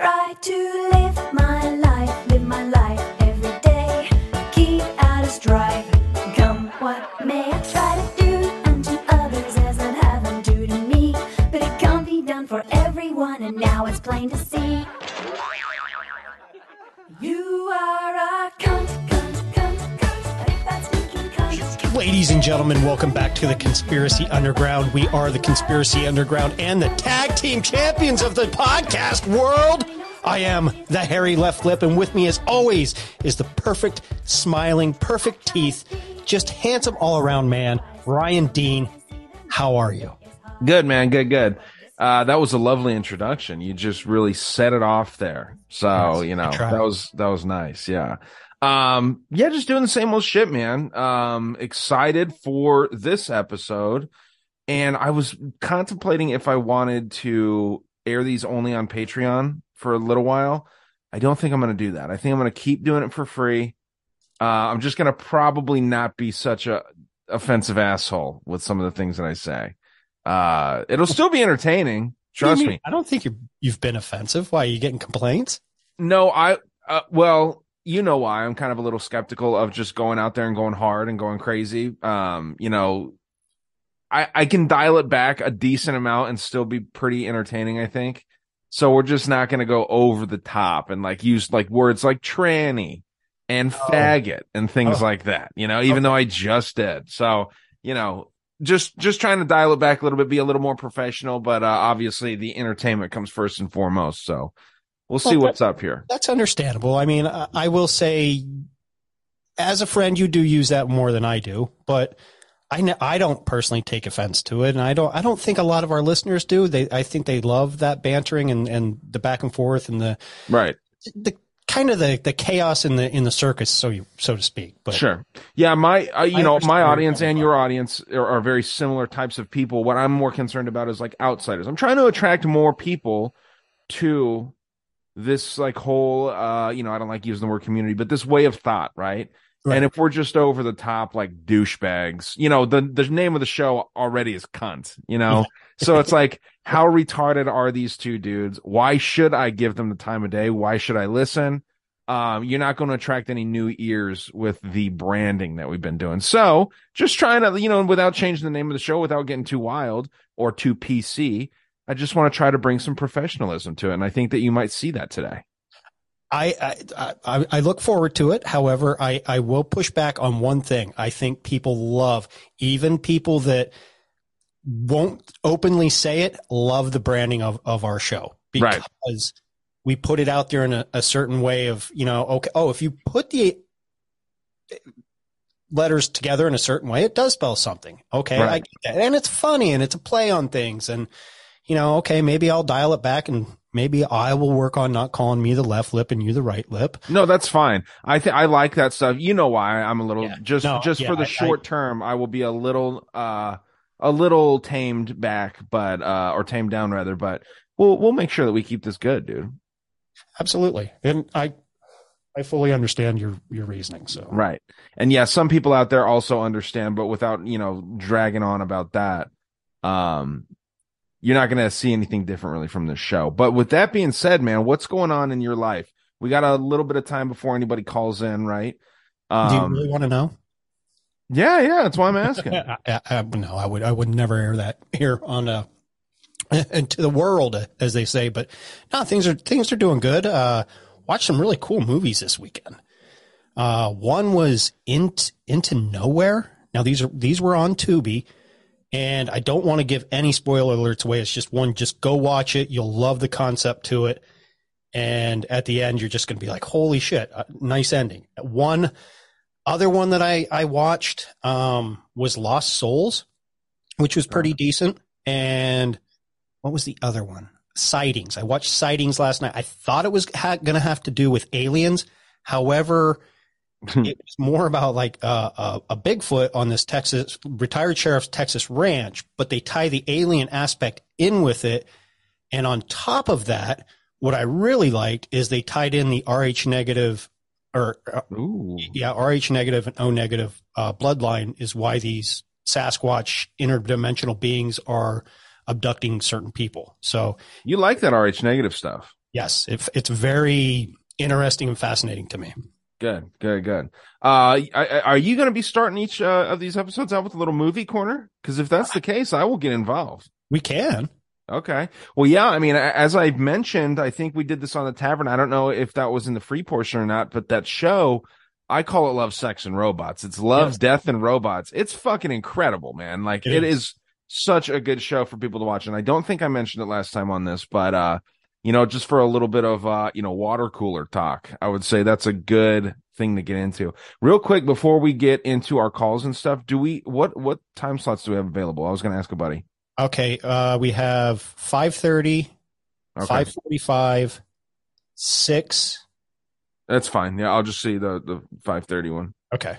try to live and gentlemen, welcome back to the Conspiracy Underground. We are the Conspiracy Underground and the tag team champions of the podcast world. I am the hairy left lip, and with me, as always, is the perfect, smiling, perfect teeth, just handsome all around man, Ryan Dean. How are you? Good man, good, good. Uh, that was a lovely introduction. You just really set it off there. So Yes, you know that was that was nice. Yeah, um, yeah, just doing the same old shit, man. Um, excited for this episode, and I was contemplating if I wanted to air these only on Patreon for a little while. I don't think I'm going to do that. I think I'm going to keep doing it for free. Uh, I'm just going to probably not be such a offensive asshole with some of the things that I say. Uh, it'll still be entertaining. Trust me. I don't think you you've been offensive. Why are you getting complaints? No, I, uh, well, you know why I'm kind of a little skeptical of just going out there and going hard and going crazy. Um, you know, I, I can dial it back a decent amount and still be pretty entertaining, I think. So we're just not going to go over the top and like use like words like tranny and faggot and things Oh. like that, you know, even though I just did. So, you know, just, just trying to dial it back a little bit, be a little more professional, but, uh, obviously the entertainment comes first and foremost. So we'll see Well, what's up here. That's understandable. I mean, I, I will say, as a friend, you do use that more than I do, but I I don't personally take offense to it, and I don't I don't think a lot of our listeners do. They I think they love that bantering and, and the back and forth and the Right. the kind of the, the chaos in the in the circus, so you so to speak. But Sure. Yeah, my uh, you I know my audience and your audience are, are very similar types of people. What I'm more concerned about is like outsiders. I'm trying to attract more people to this like whole uh you know I don't like using the word community, but this way of thought, right? Right. And if we're just over the top like douchebags, you know, the the name of the show already is cunt, you know. so it's like how retarded are these two dudes? Why should I give them the time of day? Why should I listen? um, you're not going to attract any new ears with the branding that we've been doing. So just trying to, you know, without changing the name of the show, without getting too wild or too PC, I just want to try to bring some professionalism to it. And I think that you might see that today. I, I I I look forward to it. However, I I will push back on one thing. I think people love even people that won't openly say it love the branding of of our show Right. because we put it out there in a, a certain way of you know okay oh if you put the letters together in a certain way it does spell something okay I get that. and it's funny and it's a play on things and you know okay maybe I'll dial it back and maybe I will work on not calling me the left lip and you the right lip No, that's fine. I think I like that stuff. You know why I'm a little Yeah. just No, just yeah, for the I- short term. I will be a little uh a little tamed back, but uh or tamed down rather. But we'll we'll make sure that we keep this good, dude. Absolutely. And I I fully understand your your reasoning. So Right. And yeah, some people out there also understand, but without, you know, dragging on about that, um, you're not going to see anything different really from this show. But with that being said, man, what's going on in your life? We got a little bit of time before anybody calls in, right? do you Um, really want to know? yeah, yeah, that's why I'm asking. I, I, no, I would I would never air that here on uh and to the world as they say, but no, things are things are doing good. Uh watched some really cool movies this weekend. Uh one was Int Into Nowhere. Now these are these were on Tubi. And I don't want to give any spoiler alerts away. It's just one, just go watch it. You'll love the concept to it. And at the end, you're just going to be like, holy shit, uh, nice ending. One other one that I, I watched um, was Lost Souls, which was pretty decent. And what was the other one? Sightings. I watched Sightings last night. I thought it was ha- going to have to do with aliens. However, it was more about like uh, a, a Bigfoot on this Texas retired sheriff's Texas ranch, but they tie the alien aspect in with it. And on top of that, what I really liked is they tied in the Rh negative or uh, yeah, Rh negative and O negative uh, bloodline is why these Sasquatch interdimensional beings are abducting certain people. So You like that RH negative stuff. Yes, it, it's very interesting and fascinating to me. Good, good, good. Uh, I- are you going to be starting each uh, of these episodes out with a little movie corner? Because if that's the case, I will get involved. We can. Okay. Well, yeah. I mean, as I mentioned, I think we did this on the tavern. I don't know if that was in the free portion or not, but that show, I call it Love, Sex, and Robots. It's Love. Death, and Robots. It's fucking incredible, man. Like It it is. is such a good show for people to watch. And I don't think I mentioned it last time on this, but, uh, you know, just for a little bit of, uh, you know, water cooler talk, I would say that's a good thing to get into. Real quick, before we get into our calls and stuff, do we, what, what time slots do we have available? I was going to ask a buddy. Okay, uh, we have 5.30, Okay. 5.45, 6. That's fine. Yeah. I'll just see the, the 530 one. Okay.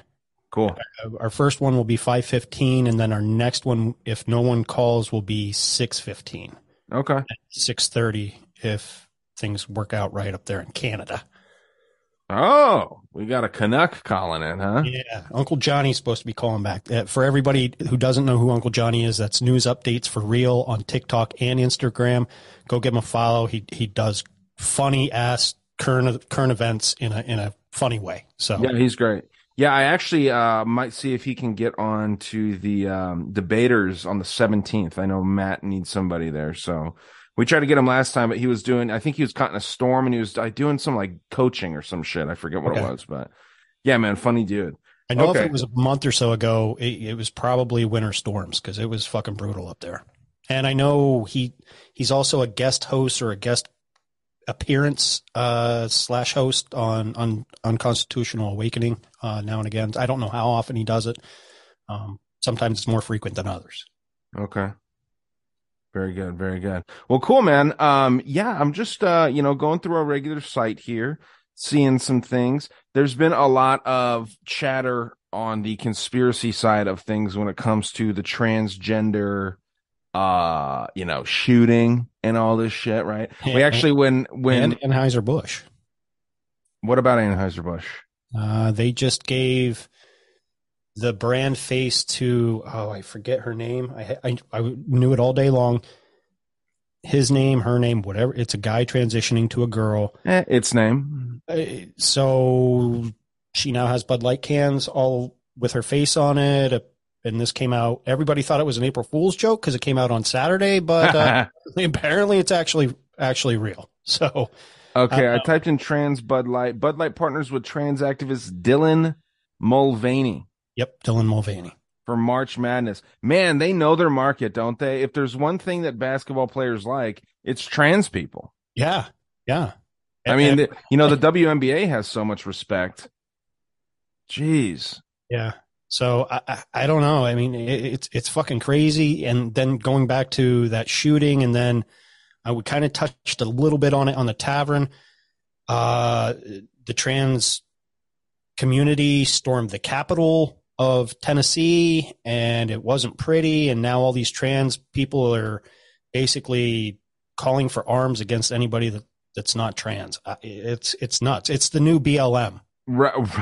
Cool. Uh, Our first one will be 5.15, and then our next one, if no one calls, will be 6.15. Okay. 6.30 if things work out right up there in Canada. Oh, we got a Canuck calling in, huh? Yeah, Uncle Johnny's supposed to be calling back. Uh, for everybody who doesn't know who Uncle Johnny is, that's news updates for real on TikTok and Instagram. Go give him a follow. He he does funny ass current current events in a in a funny way. So Yeah, he's great. Yeah, I actually uh, might see if he can get on to the um, debaters on the 17th. I know Matt needs somebody there, so we tried to get him last time, but he was doing. I think he was caught in a storm, and he was doing some like coaching or some shit. I forget what it was, but yeah, man, funny dude. I know Okay. if it was a month or so ago, it, it was probably winter storms because it was fucking brutal up there. And I know he he's also a guest host or a guest appearance uh, slash host on on Unconstitutional Awakening uh, now and again. I don't know how often he does it. Um, sometimes it's more frequent than others. Okay. Very good, very good. Well, cool, man. Um, yeah, I'm just uh, you know, going through our regular site here, seeing some things. There's been a lot of chatter on the conspiracy side of things when it comes to the transgender uh, you know, shooting and all this shit, right? We actually when when and Anheuser Busch. what about Anheuser-Busch? Uh, they just gave the brand face to oh I forget her name. I I, I knew it all day long. His name, her name, whatever. It's a guy transitioning to a girl. Eh, its name. Uh, So she now has Bud Light cans all with her face on it. And this came out. Everybody thought it was an April Fool's joke because it came out on Saturday, but uh, apparently it's actually actually real. So Okay, Uh, I typed in trans Bud Light. Bud Light partners with trans activist Dylan Mulvaney yep, Dylan Mulvaney. for March Madness. Man, they know their market, don't they? If there's one thing that basketball players like, it's trans people. Yeah, yeah. I mean, the, you know, the WNBA has so much respect. Jeez. Yeah. So I, I, don't know. I mean, it, it's it's fucking crazy. And then going back to that shooting, and then I would kind of touched a little bit on it on the tavern. Uh, the trans community stormed the capital of Tennessee, and it wasn't pretty. And now all these trans people are basically calling for arms against anybody that, that's not trans. It's it's nuts. It's the new BLM.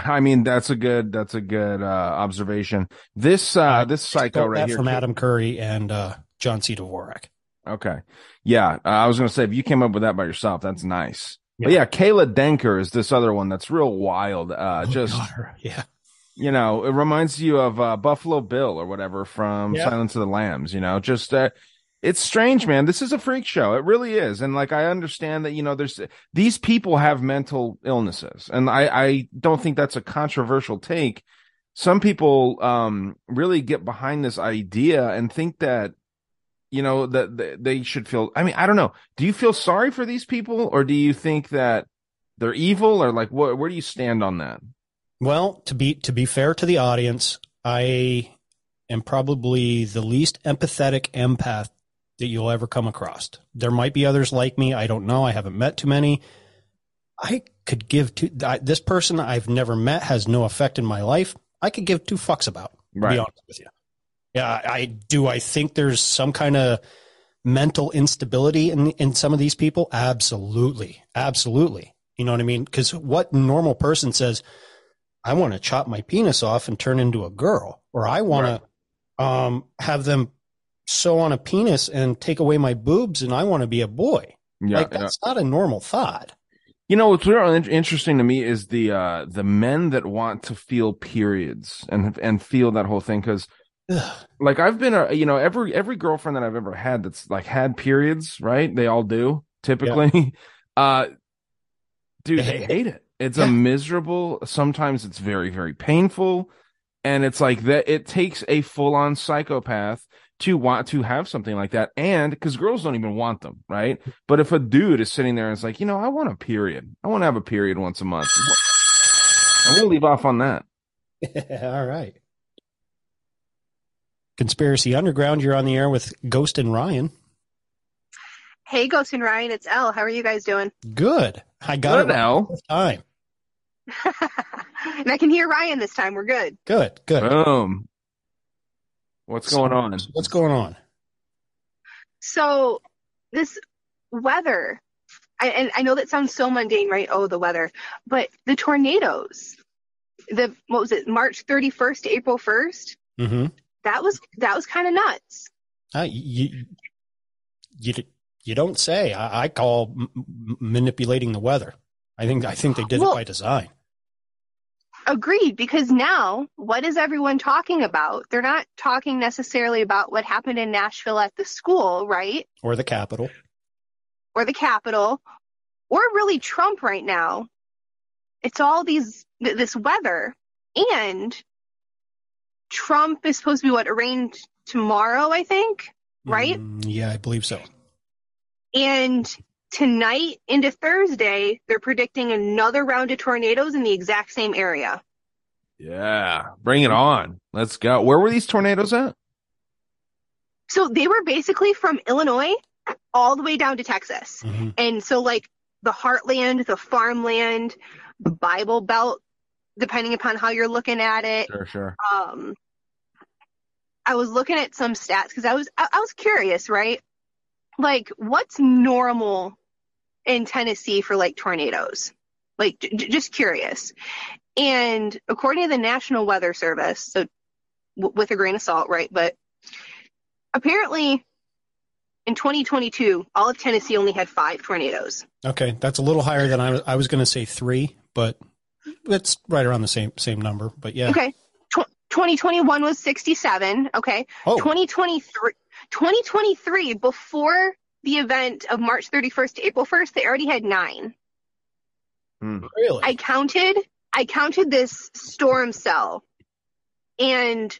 I mean, that's a good, that's a good, uh, observation. This, uh, this psycho right here. from Adam Curry and uh, John C. Dvorak. Okay. Yeah. Uh, I was going to say, if you came up with that by yourself, that's nice. But yeah, Kayla Denker is this other one that's real wild. Uh, Oh, just, God. yeah, you know, it reminds you of, uh, Buffalo Bill or whatever from. Silence of the Lambs, you know, just, uh, it's strange, man. This is a freak show. It really is. And like, I understand that, you know, there's, these people have mental illnesses. And I, I don't think that's a controversial take. Some people, um, really get behind this idea and think that, you know, that that they should feel, I mean, I don't know. Do you feel sorry for these people or do you think that they're evil or like, what, where do you stand on that? Well, to be to be fair to the audience, I am probably the least empathetic empath that you'll ever come across. There might be others like me. I don't know. I haven't met too many. I could give two. I, this person I've never met has no effect in my life. I could give two fucks about. To be honest with you. Yeah, I, I do. I think there's some kind of mental instability in in some of these people. Absolutely, absolutely. You know what I mean? Because what normal person says, I want to chop my penis off and turn into a girl, or I want to um, have them sew on a penis and take away my boobs, and I want to be a boy. Yeah, like yeah. that's not a normal thought. You know what's really interesting to me is the uh the men that want to feel periods and and feel that whole thing because like I've been a you know every every girlfriend that I've ever had that's like had periods right they all do typically uh dude They hate it it's Yeah. a miserable sometimes it's very very painful and it's like that it takes a full on psychopath to want to have something like that and because girls don't even want them right but if a dude is sitting there and it's like you know I want a period I want to have a period once a month I'm gonna leave off on that All right. Conspiracy Underground, you're on the air with Ghost and Ryan. Hey, Ghost and Ryan, it's Elle. How are you guys doing? Good. I got Good it right now. this time. and I can hear Ryan this time. We're good. Good, good. boom what's going on What's going on? So, this weather, I, and I know that sounds so mundane, right? Oh, the weather, but the tornadoes, the what was it, March 31st to April 1st? Mm-hmm. That was that was kind of nuts. Uh, you, you, you don't say. I, I call m- m- manipulating the weather. I think I think they did Well- it by design. Agreed, because now what is everyone talking about? They're not talking necessarily about what happened in Nashville at the school, right? Or the Capitol. or the Capitol, or really Trump right now. It's all these this weather, and Trump is supposed to be what arraigned tomorrow, I think, right? Mm, yeah, I believe so. And tonight into Thursday, they're predicting another round of tornadoes in the exact same area. yeah bring it on let's go where were these tornadoes at So they were basically from Illinois all the way down to Texas. Mhm. And so, like the heartland, the farmland, the Bible Belt, depending upon how you're looking at it. sure sure Um, I was looking at some stats because I was I, I was curious, right? Like, what's normal in Tennessee for like tornadoes? Like, j- just curious. And according to the National Weather Service, so w- with a grain of salt, right? But apparently, in 2022, all of Tennessee only had five tornadoes. Okay, that's a little higher than I was. I was going to say three, but it's right around the same same number. But yeah. Okay. Tw- 2021 was 67. Okay. Oh, 2023, 2023, before the event of March 31st to April 1st, they already had nine. Hmm. really? I counted, I counted this storm cell and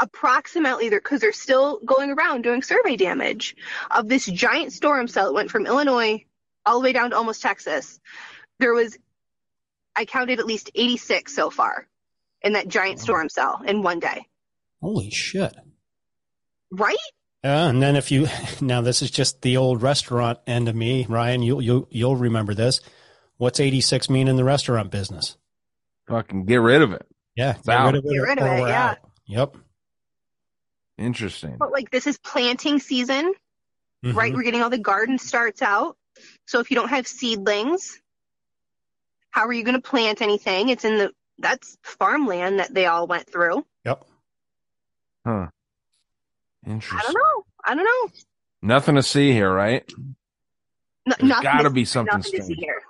approximately there, cause they're still going around doing survey damage of this giant storm cell that went from Illinois all the way down to almost Texas. There was, I counted at least 86 so far in that giant storm cell in one day. Holy shit! Right? Yeah, and then if you now this is just the old restaurant end of me, Ryan. You'll you'll you'll remember this. What's eighty six mean in the restaurant business? fucking get rid of it Yeah, get out. rid of it. Get rid of it, yeah. out. Yep. interesting But like this is planting season, Mhm. right? We're getting all the garden starts out. So if you don't have seedlings, how are you going to plant anything? It's in the that's farmland that they all went through. Yep. huh I don't know. I don't know. nothing to see here right There's nothing got to be something nothing to see strange. here.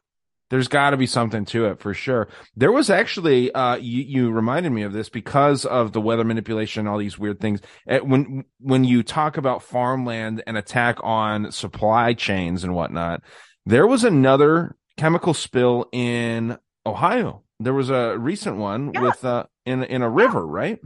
There's got to be something to it for sure. There was actually, uh, you, you reminded me of this because of the weather manipulation and all these weird things. When, when you talk about farmland and attack on supply chains and whatnot, there was another chemical spill in Ohio. There was a recent one Yeah. with, uh, in, in a river, right?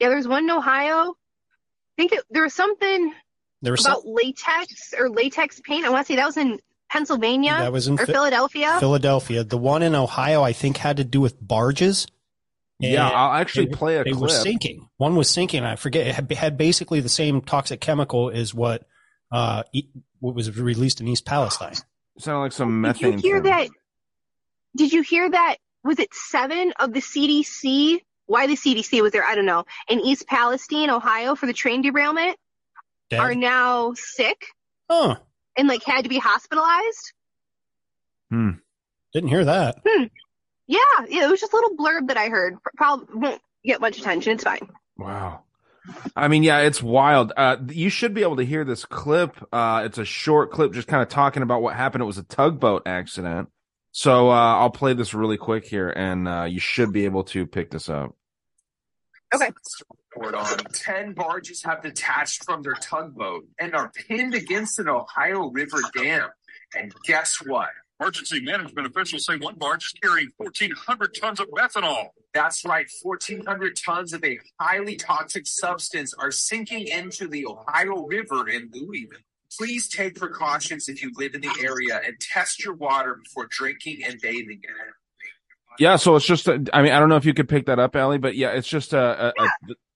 Yeah, there's one in Ohio. I think it, there was something There was about some, latex or latex paint. I want to say that was in Pennsylvania that was in or Phi- Philadelphia. Philadelphia. The one in Ohio, I think, had to do with barges. Yeah. I'll actually they- play a They were sinking. One was sinking. I forget. It had, had basically the same toxic chemical as what uh e- what was released in East Palestine. Sounded like some methane. Did you hear fumes. that? Did you hear that? Was it seven of the CDC? Why the CDC was there? I don't know. In East Palestine, Ohio, for the train derailment, Dead? are now sick Huh. and like had to be hospitalized. Hmm. Didn't hear that. Hmm. Yeah, yeah. It was just a little blurb that I heard. Probably won't get much attention. It's fine. Wow. I mean, yeah, it's wild. Uh, you should be able to hear this clip. Uh, it's a short clip just kind of talking about what happened. It was a tugboat accident. So, uh, I'll play this really quick here and, uh, you should be able to pick this up. Okay. report on 10 barges have detached from their tugboat and are pinned against an Ohio River dam. And guess what? Emergency management officials say one barge is carrying 1,400 tons of methanol. That's right, 1,400 tons of a highly toxic substance are sinking into the Ohio River in Louisville. Please take precautions if you live in the area and test your water before drinking and bathing in it. Yeah. So it's just, a, I mean, I don't know if you could pick that up, Ellie, but yeah, it's just a, a, a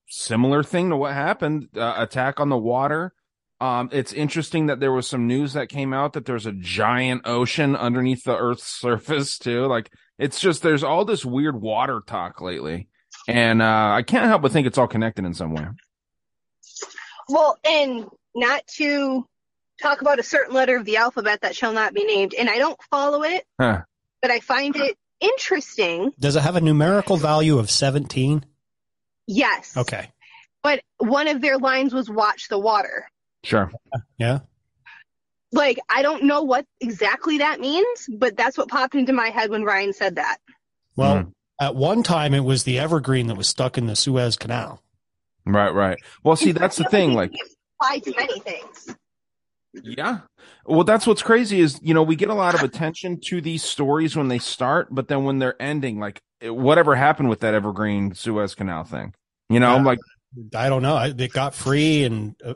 similar thing to what happened. Uh, attack on the water. Um, it's interesting that there was some news that came out that there's a giant ocean underneath the Earth's surface too. Like it's just there's all this weird water talk lately, and uh, I can't help but think it's all connected in some way. Well, and not to talk about a certain letter of the alphabet that shall not be named, and I don't follow it, Huh. but I find it interesting. Does it have a numerical value of 17? Yes. Okay. But one of their lines was watch the water. Sure. Yeah. Like, I don't know what exactly that means, but that's what popped into my head when Ryan said that. Well, Hmm. at one time it was the evergreen that was stuck in the Suez Canal. Right. Right. Well, see, that's the thing. Like, Apply to many things. Yeah. Well, that's what's crazy is, you know, we get a lot of attention to these stories when they start, but then when they're ending, like whatever happened with that Evergreen Suez Canal thing, you know, Yeah. I'm like, I don't know. It got free, and uh,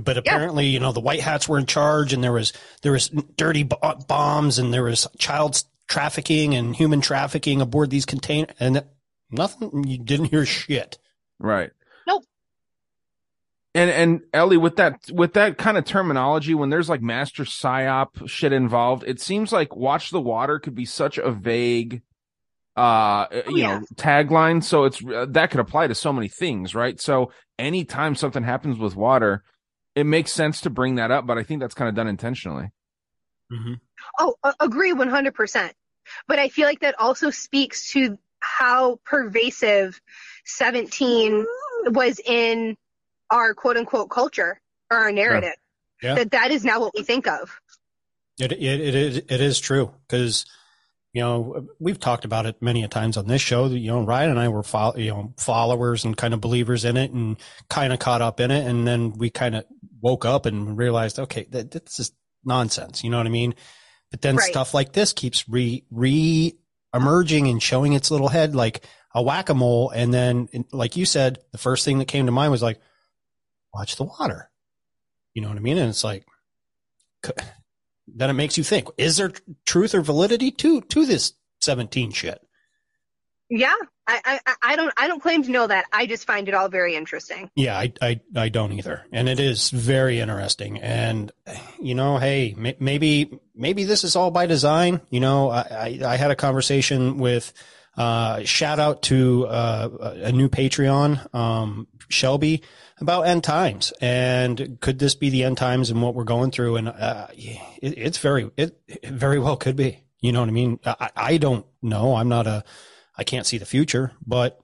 but apparently, you know, the white hats were in charge, and there was there was dirty b- bombs, and there was child trafficking and human trafficking aboard these containers, and nothing. You didn't hear shit. right. Nope. And, and Ellie, with that, with that kind of terminology, when there's like master psyop shit involved, it seems like watch the water could be such a vague, uh, you Oh, yeah. know, tagline. So it's, uh, that could apply to so many things, right? So anytime something happens with water, it makes sense to bring that up, but I think that's kind of done intentionally. Oh, a- agree 100%. But I feel like that also speaks to how pervasive 17 was in our quote unquote culture or our narrative. Yeah. That that is now what we think of. It it it is it is true because you know we've talked about it many a times on this show. You know, Ryan and I were you know followers and kind of believers in it, and kind of caught up in it, and then we kind of woke up and realized, okay, that, this is nonsense. You know what I mean? But then Right. stuff like this keeps re re emerging and showing its little head like a whack a mole, and then like you said, the first thing that came to mind was like, watch the water. You know what I mean? And it's like then it makes you think: Is there truth or validity to to this seventeen shit? Yeah. I, I, I don't I don't claim to know that. I just find it all very interesting. Yeah, I, I I don't either, and it is very interesting. And you know, hey, maybe maybe this is all by design. You know, I I, I had a conversation with. Uh, shout out to uh, a new Patreon, um, Shelby, about end times, and could this be the end times and what we're going through? And uh, it, it's very, it, it very well could be. You know what I mean? I, I don't know. I'm not a, I can't see the future, but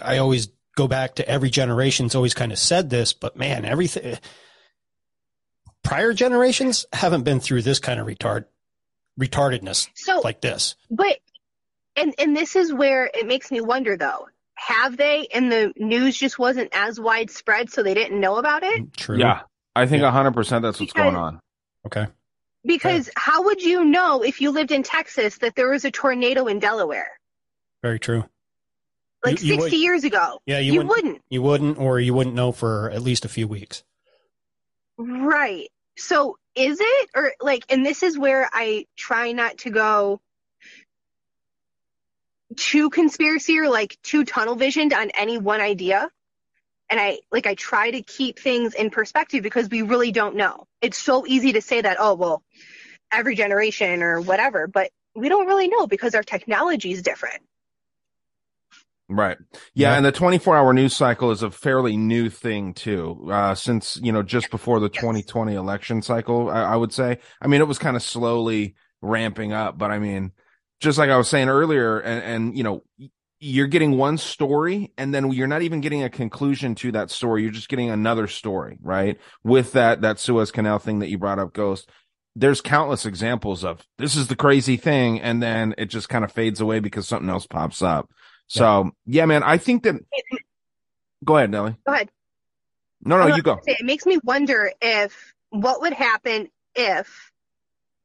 I always go back to every generation's always kind of said this, but man, everything prior generations haven't been through this kind of retard retardedness So like this. But and and this is where it makes me wonder though. Have they and the news just wasn't as widespread so they didn't know about it? True. Yeah. I think Yeah. a hundred percent that's what's going on. Okay. Because how would you know if you lived in Texas that there was a tornado in Delaware? Very true. Like You- you 60 would- years ago. Yeah, you, You wouldn't, wouldn't. You wouldn't, or you wouldn't know for at least a few weeks. Right. So is it or like and this is where I try not to go too conspiracy or like too tunnel visioned on any one idea. And I like I try to keep things in perspective because we really don't know. It's so easy to say that oh well every generation or whatever, but we don't really know because our technology is different. Right. Yeah, Yeah. and the 24 hour news cycle is a fairly new thing too. Uh, since, you know, just before the 2020 election cycle, I, I would say. I mean, it was kind of slowly ramping up, but I mean, just like I was saying earlier, and, and, you know, you're getting one story and then you're not even getting a conclusion to that story. You're just getting another story, right? With that, that Suez Canal thing that you brought up, Ghost. There's countless examples of this is the crazy thing. And then it just kind of fades away because something else pops up. So yeah, man, I think that, go ahead, Nelly. Go ahead. No, no, you go. say, It makes me wonder if what would happen if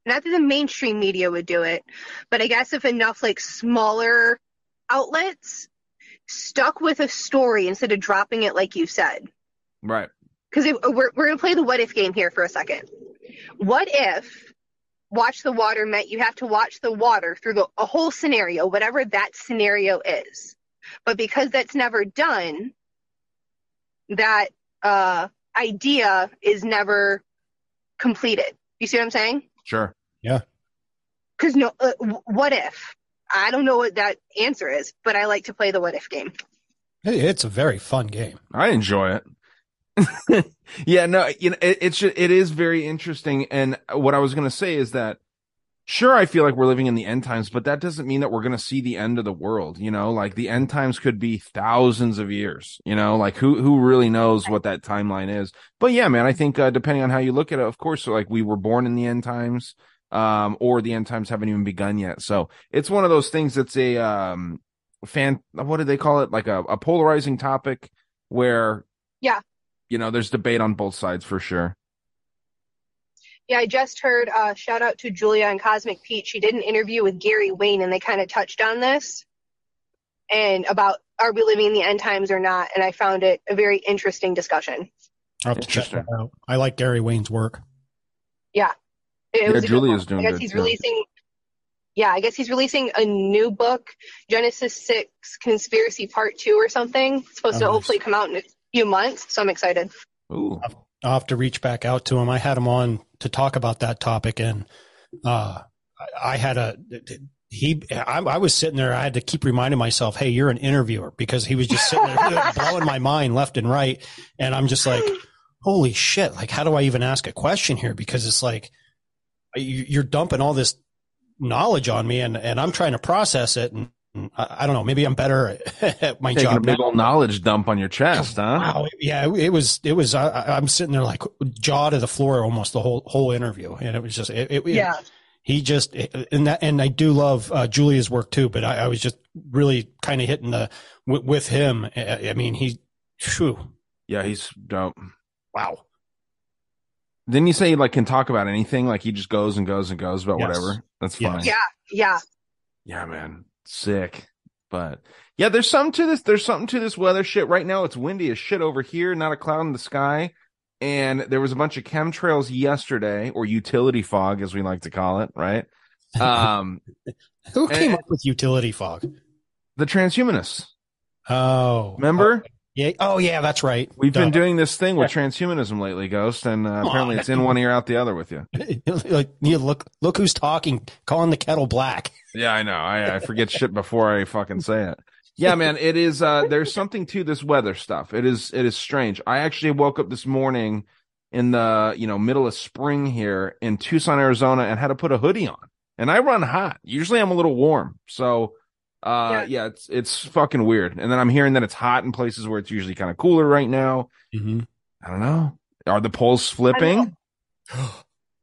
not that the mainstream media would do it, but I guess if enough like smaller outlets stuck with a story instead of dropping it like you said. Right. Because we're we're gonna play the what if game here for a second. What if watch the water meant you have to watch the water through the, a whole scenario, whatever that scenario is. But because that's never done, that uh, idea is never completed. You see what I'm saying? Sure. Because no, uh, what if? I don't know what that answer is, but I like to play the what if game. Hey, It's a very fun game. I enjoy it. yeah, no, you know, it, it's ju- it is very interesting. And what I was going to say is that, sure, I feel like we're living in the end times, but that doesn't mean that we're going to see the end of the world. You know, like the end times could be thousands of years. You know, like who who really knows what that timeline is? But yeah, man, I think uh, depending on how you look at it, of course, like we were born in the end times, um, or the end times haven't even begun yet. So it's one of those things that's a um fan. What do they call it? Like a, a polarizing topic where Yeah. you know, there's debate on both sides for sure. Yeah, I just heard uh, shout out to Julia and Cosmic Pete. She did an interview with Gary Wayne, and they kind of touched on this and about are we living in the end times or not. And I found it a very interesting discussion. I'll have to check that out. I like Gary Wayne's work. Yeah, it Yeah, was a Julia's doing I guess good, he's too. releasing. Yeah, I guess he's releasing a new book, Genesis Six Conspiracy Part Two or something. It's supposed Oh, to nice. hopefully come out in a few months, so I'm excited. Ooh. I'll have to reach back out to him. I had him on to talk about that topic, and uh, I, I had a he. I, I was sitting there. I had to keep reminding myself, "Hey, you're an interviewer," because he was just sitting there blowing my mind left and right, and I'm just like, "Holy shit! Like, how do I even ask a question here?" Because it's like you- you're dumping all this knowledge on me, and and I'm trying to process it, and I, I don't know. Maybe I'm better at my Taking a job big now. old knowledge dump on your chest, huh? Wow. Yeah, it- it was, it was, I, I'm sitting there like jaw to the floor almost the whole, whole interview. And it was just, it, it, he just, and that, and I do love, uh, Julia's work too, but I, I was just really kind of hitting the, with, with him. I, I mean, he, phew, Yeah, he's dope. wow. Didn't you say he like can talk about anything? Like he just goes and goes and goes about Yes. whatever. That's Yes. fine. Yeah, yeah. Yeah, man. Sick. But yeah, there's something to this. There's something to this weather shit. Right now it's windy as shit over here, not a cloud in the sky. And there was a bunch of chemtrails yesterday, or utility fog, as we like to call it, right? Um, Who came up with utility fog? the transhumanists. Oh, Remember? Yeah. Oh, yeah, that's right. We've been doing this thing with transhumanism lately, Ghost, and uh, apparently on. it's in one ear out the other with you. like, you look, look who's talking, calling the kettle black. Yeah, I know. I, I forget shit before I fucking say it. Yeah, man, it is uh there's something to this weather stuff. It is it is strange. I actually woke up this morning in the, you know, middle of spring here in Tucson, Arizona and had to put a hoodie on. And I run hot. Usually I'm a little warm. So uh yeah, it's it's fucking weird. And then I'm hearing that it's hot in places where it's usually kind of cooler right now. Mm-hmm. I don't know. Are the poles flipping?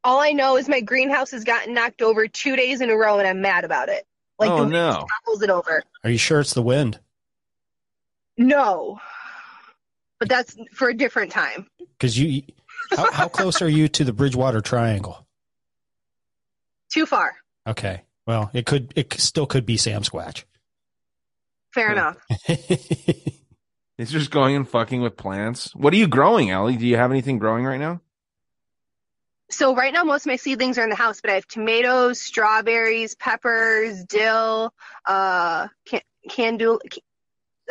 All I know is my greenhouse has gotten knocked over two days in a row, and I'm mad about it. Like oh the wind no. topples it over. Are you sure it's the wind? No, but that's for a different time. Because you, how, how close are you to the Bridgewater Triangle? Too far. Okay. Well, it could, it still could be Sam Squatch. Fair Huh. enough. It's just going and fucking with plants. What are you growing, Ellie? Do you have anything growing right now? So right now, most of my seedlings are in the house, but I have tomatoes, strawberries, peppers, dill, uh, can, candul,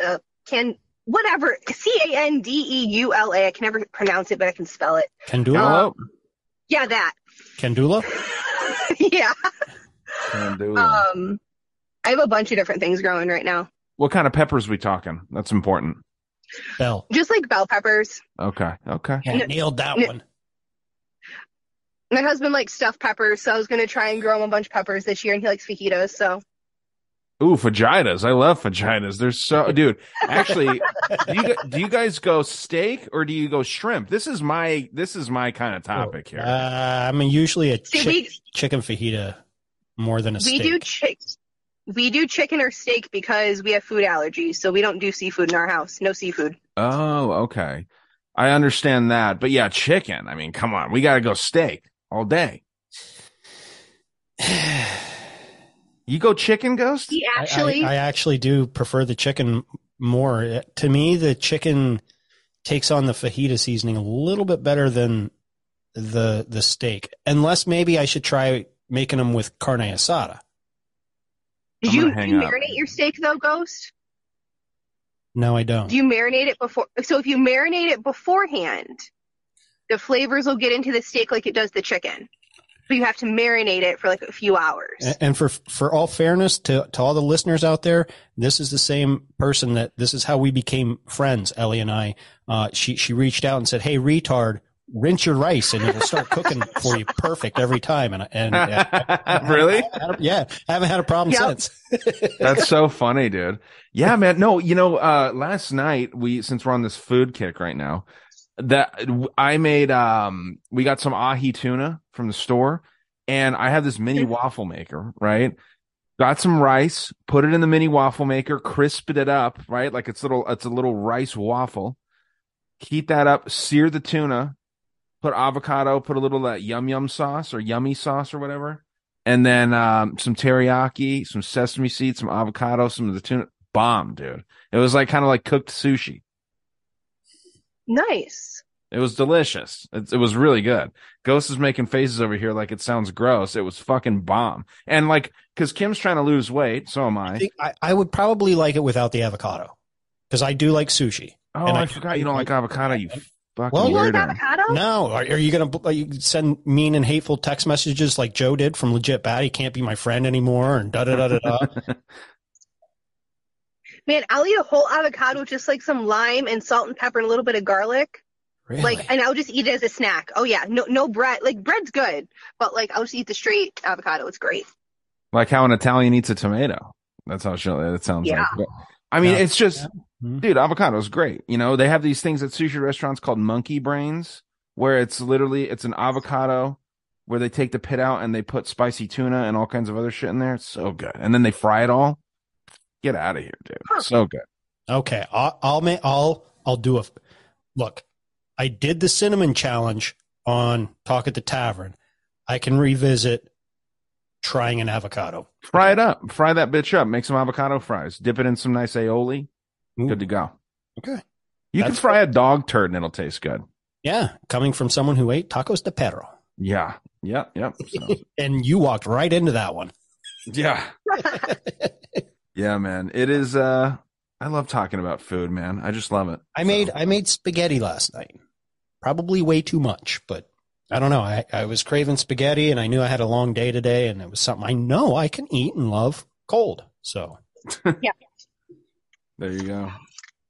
uh, can, whatever, C A N D E U L A. I can never pronounce it, but I can spell it. Candula? Hello? Yeah, that. Candula? yeah. Can do. Um, I have a bunch of different things growing right now, what kind of peppers we talking? That's important. Bell. just like bell peppers. Okay. Okay. Yeah, nailed that N- one. My husband likes stuffed peppers, so I was going to try and grow him a bunch of peppers this year, and he likes fajitas, so Ooh, vaginas! I love vaginas. They're so, dude. Actually, do you do you guys go steak or do you go shrimp? This is my this is my kind of topic here. Uh, I'm usually a See, chick- we chicken fajita more than a we steak. do chick we do chicken or steak because we have food allergies, so we don't do seafood in our house. No seafood. Oh, okay. I understand that, but yeah, chicken. I mean, come on, we got to go steak all day. You go chicken, Ghost? He I- actually I, I actually do prefer the chicken more. To me, the chicken takes on the fajita seasoning a little bit better than the the steak. Unless maybe I should try making them with carne asada. did you, hang you up. marinate your steak though, Ghost? No, I don't. Do you marinate it before? So if you marinate it beforehand, the flavors will get into the steak like it does the chicken. But you have to marinate it for like a few hours. A- And for for all fairness to to all the listeners out there, this is the same person that this is how we became friends. Ellie and I. Uh, she she reached out and said, "Hey, retard, rinse your rice and it'll start cooking for you perfect every time." And and really? yeah, I haven't had a problem Yep. since. That's so funny, dude. Yeah, man. No, you know, uh, last night we, since we're on this food kick right now, that I made, um, we got some ahi tuna from the store and I have this mini waffle maker, right? Got some rice, put it in the mini waffle maker, crisped it up, right? Like it's little, it's a little rice waffle. Heat that up, sear the tuna, put avocado, put a little of that yum yum sauce or yummy sauce or whatever and then um, some teriyaki, some sesame seeds, some avocado, some of the tuna. Bomb, dude. It was like kind of like cooked sushi. nice. It was delicious. It, it was really good. Ghost is making faces over here like it sounds gross. It was fucking bomb. And like, because Kim's trying to lose weight, so am I I. think I, I would probably like it without the avocado because I do like sushi. Oh, and I, I- forgot you don't like avocado. You fucking Well, You like weirdo. avocado? No, are, are you going to you send mean and hateful text messages like Joe did from Legit Bad? He can't be my friend anymore, and da da da da da. Man, I'll eat a whole avocado with just like some lime and salt and pepper and a little bit of garlic. Really? Like, and I'll just eat it as a snack. Oh yeah, no, no bread. Like bread's good, but like I'll just eat the straight avocado. It's great. like how an Italian eats a tomato. That's how she, it sounds Yeah. like. But, I mean, Yeah. it's just, Mhm. dude, avocado is great. You know, they have these things at sushi restaurants called monkey brains, where it's literally it's an avocado where they take the pit out and they put spicy tuna and all kinds of other shit in there. It's so good, and then they fry it all. Get out of here, dude. So good. Okay, I'll I'll ma- I'll I'll do a look. I did the cinnamon challenge on Talk at the Tavern. I can revisit trying an avocado. Fry it up. Fry that bitch up. Make some avocado fries. Dip it in some nice aioli. Ooh. Good to go. Okay. You can That's fry a dog turd and it'll taste good. Yeah, coming from someone who ate tacos de perro, Yeah. Yep. Yep. So- and you walked right into that one. yeah. Yeah, man. It is uh I love talking about food, man. I just love it. I made I made spaghetti last night. Probably way too much, but I don't know. I, I was craving spaghetti and I knew I had a long day today and it was something I know I can eat and love cold. So There you go.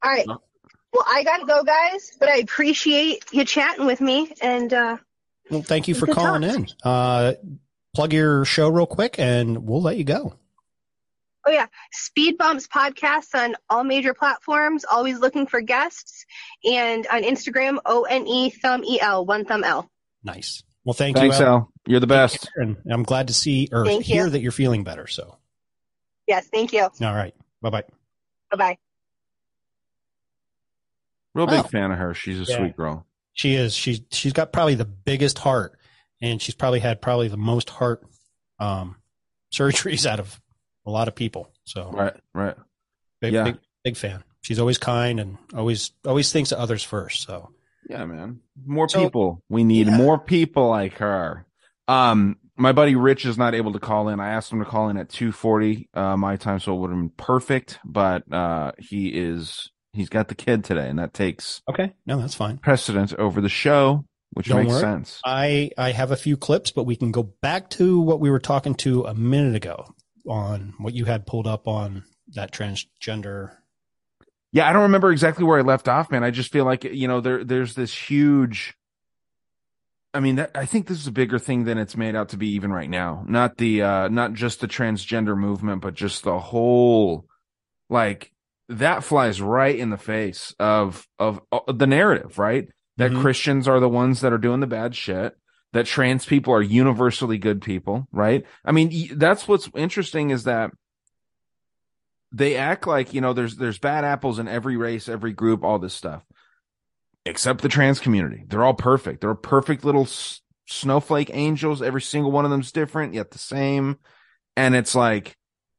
All right. Well, I gotta go, guys. But I appreciate you chatting with me. And uh, well thank you for Good calling in. Uh plug your show real quick and we'll let you go. oh yeah, Speed Bumps podcast on all major platforms. Always looking for guests. And on Instagram, O N E thumb E L one thumb L. Nice. Well thank Thanks, you. Al. Al. You're the best. And I'm glad to see or Thank you. hear that you're feeling better. So Yes, thank you. all right. Bye bye. Bye bye. Real big Wow. fan of her. She's a Yeah. sweet girl. She is. She's she's got probably the biggest heart, and she's probably had probably the most heart um, surgeries out of a lot of people. So Right, right. big, Yeah. big big fan. She's always kind and always always thinks of others first. So Yeah, man. More So- people. We need Yeah. more people like her. Um, my buddy Rich is not able to call in. I asked him to call in at 240 uh my time, so it would have been perfect, but uh he is he's got the kid today, and that takes okay, no, that's fine. precedence over the show, which Don't makes worry. sense. I I have a few clips, but we can go back to what we were talking to a minute ago on what you had pulled up on that transgender. Yeah, I don't remember exactly where I left off, man. I just feel like you know there there's this huge I mean, that, I think this is a bigger thing than it's made out to be even right now. Not the, uh, not just the transgender movement, but just the whole, like, that flies right in the face of, of, uh, the narrative, right? That Mhm. Christians are the ones that are doing the bad shit. That trans people are universally good people, right? I mean, that's what's interesting is that they act like, you know, there's, there's bad apples in every race, every group, all this stuff except the trans community. They're all perfect. They're perfect little s- snowflake angels. Every single one of them's different, yet the same. And it's like,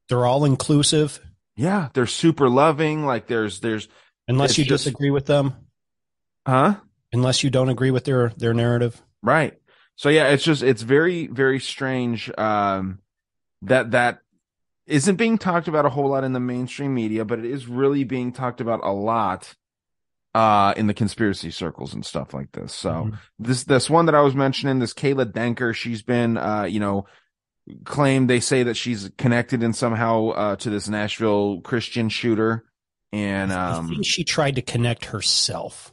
They're all inclusive, yeah, they're super loving. Like there's, there's, unless you just- disagree with them, huh? unless you don't agree with their their narrative. Right. So yeah, it's just, it's very, very strange, um, that, that isn't being talked about a whole lot in the mainstream media, but it is really being talked about a lot, uh, in the conspiracy circles and stuff like this. So, Mhm. this this one that I was mentioning, this Kayla Denker, she's been uh, you know, claimed they say that she's connected in somehow uh to this Nashville Christian shooter. And I um think she tried to connect herself.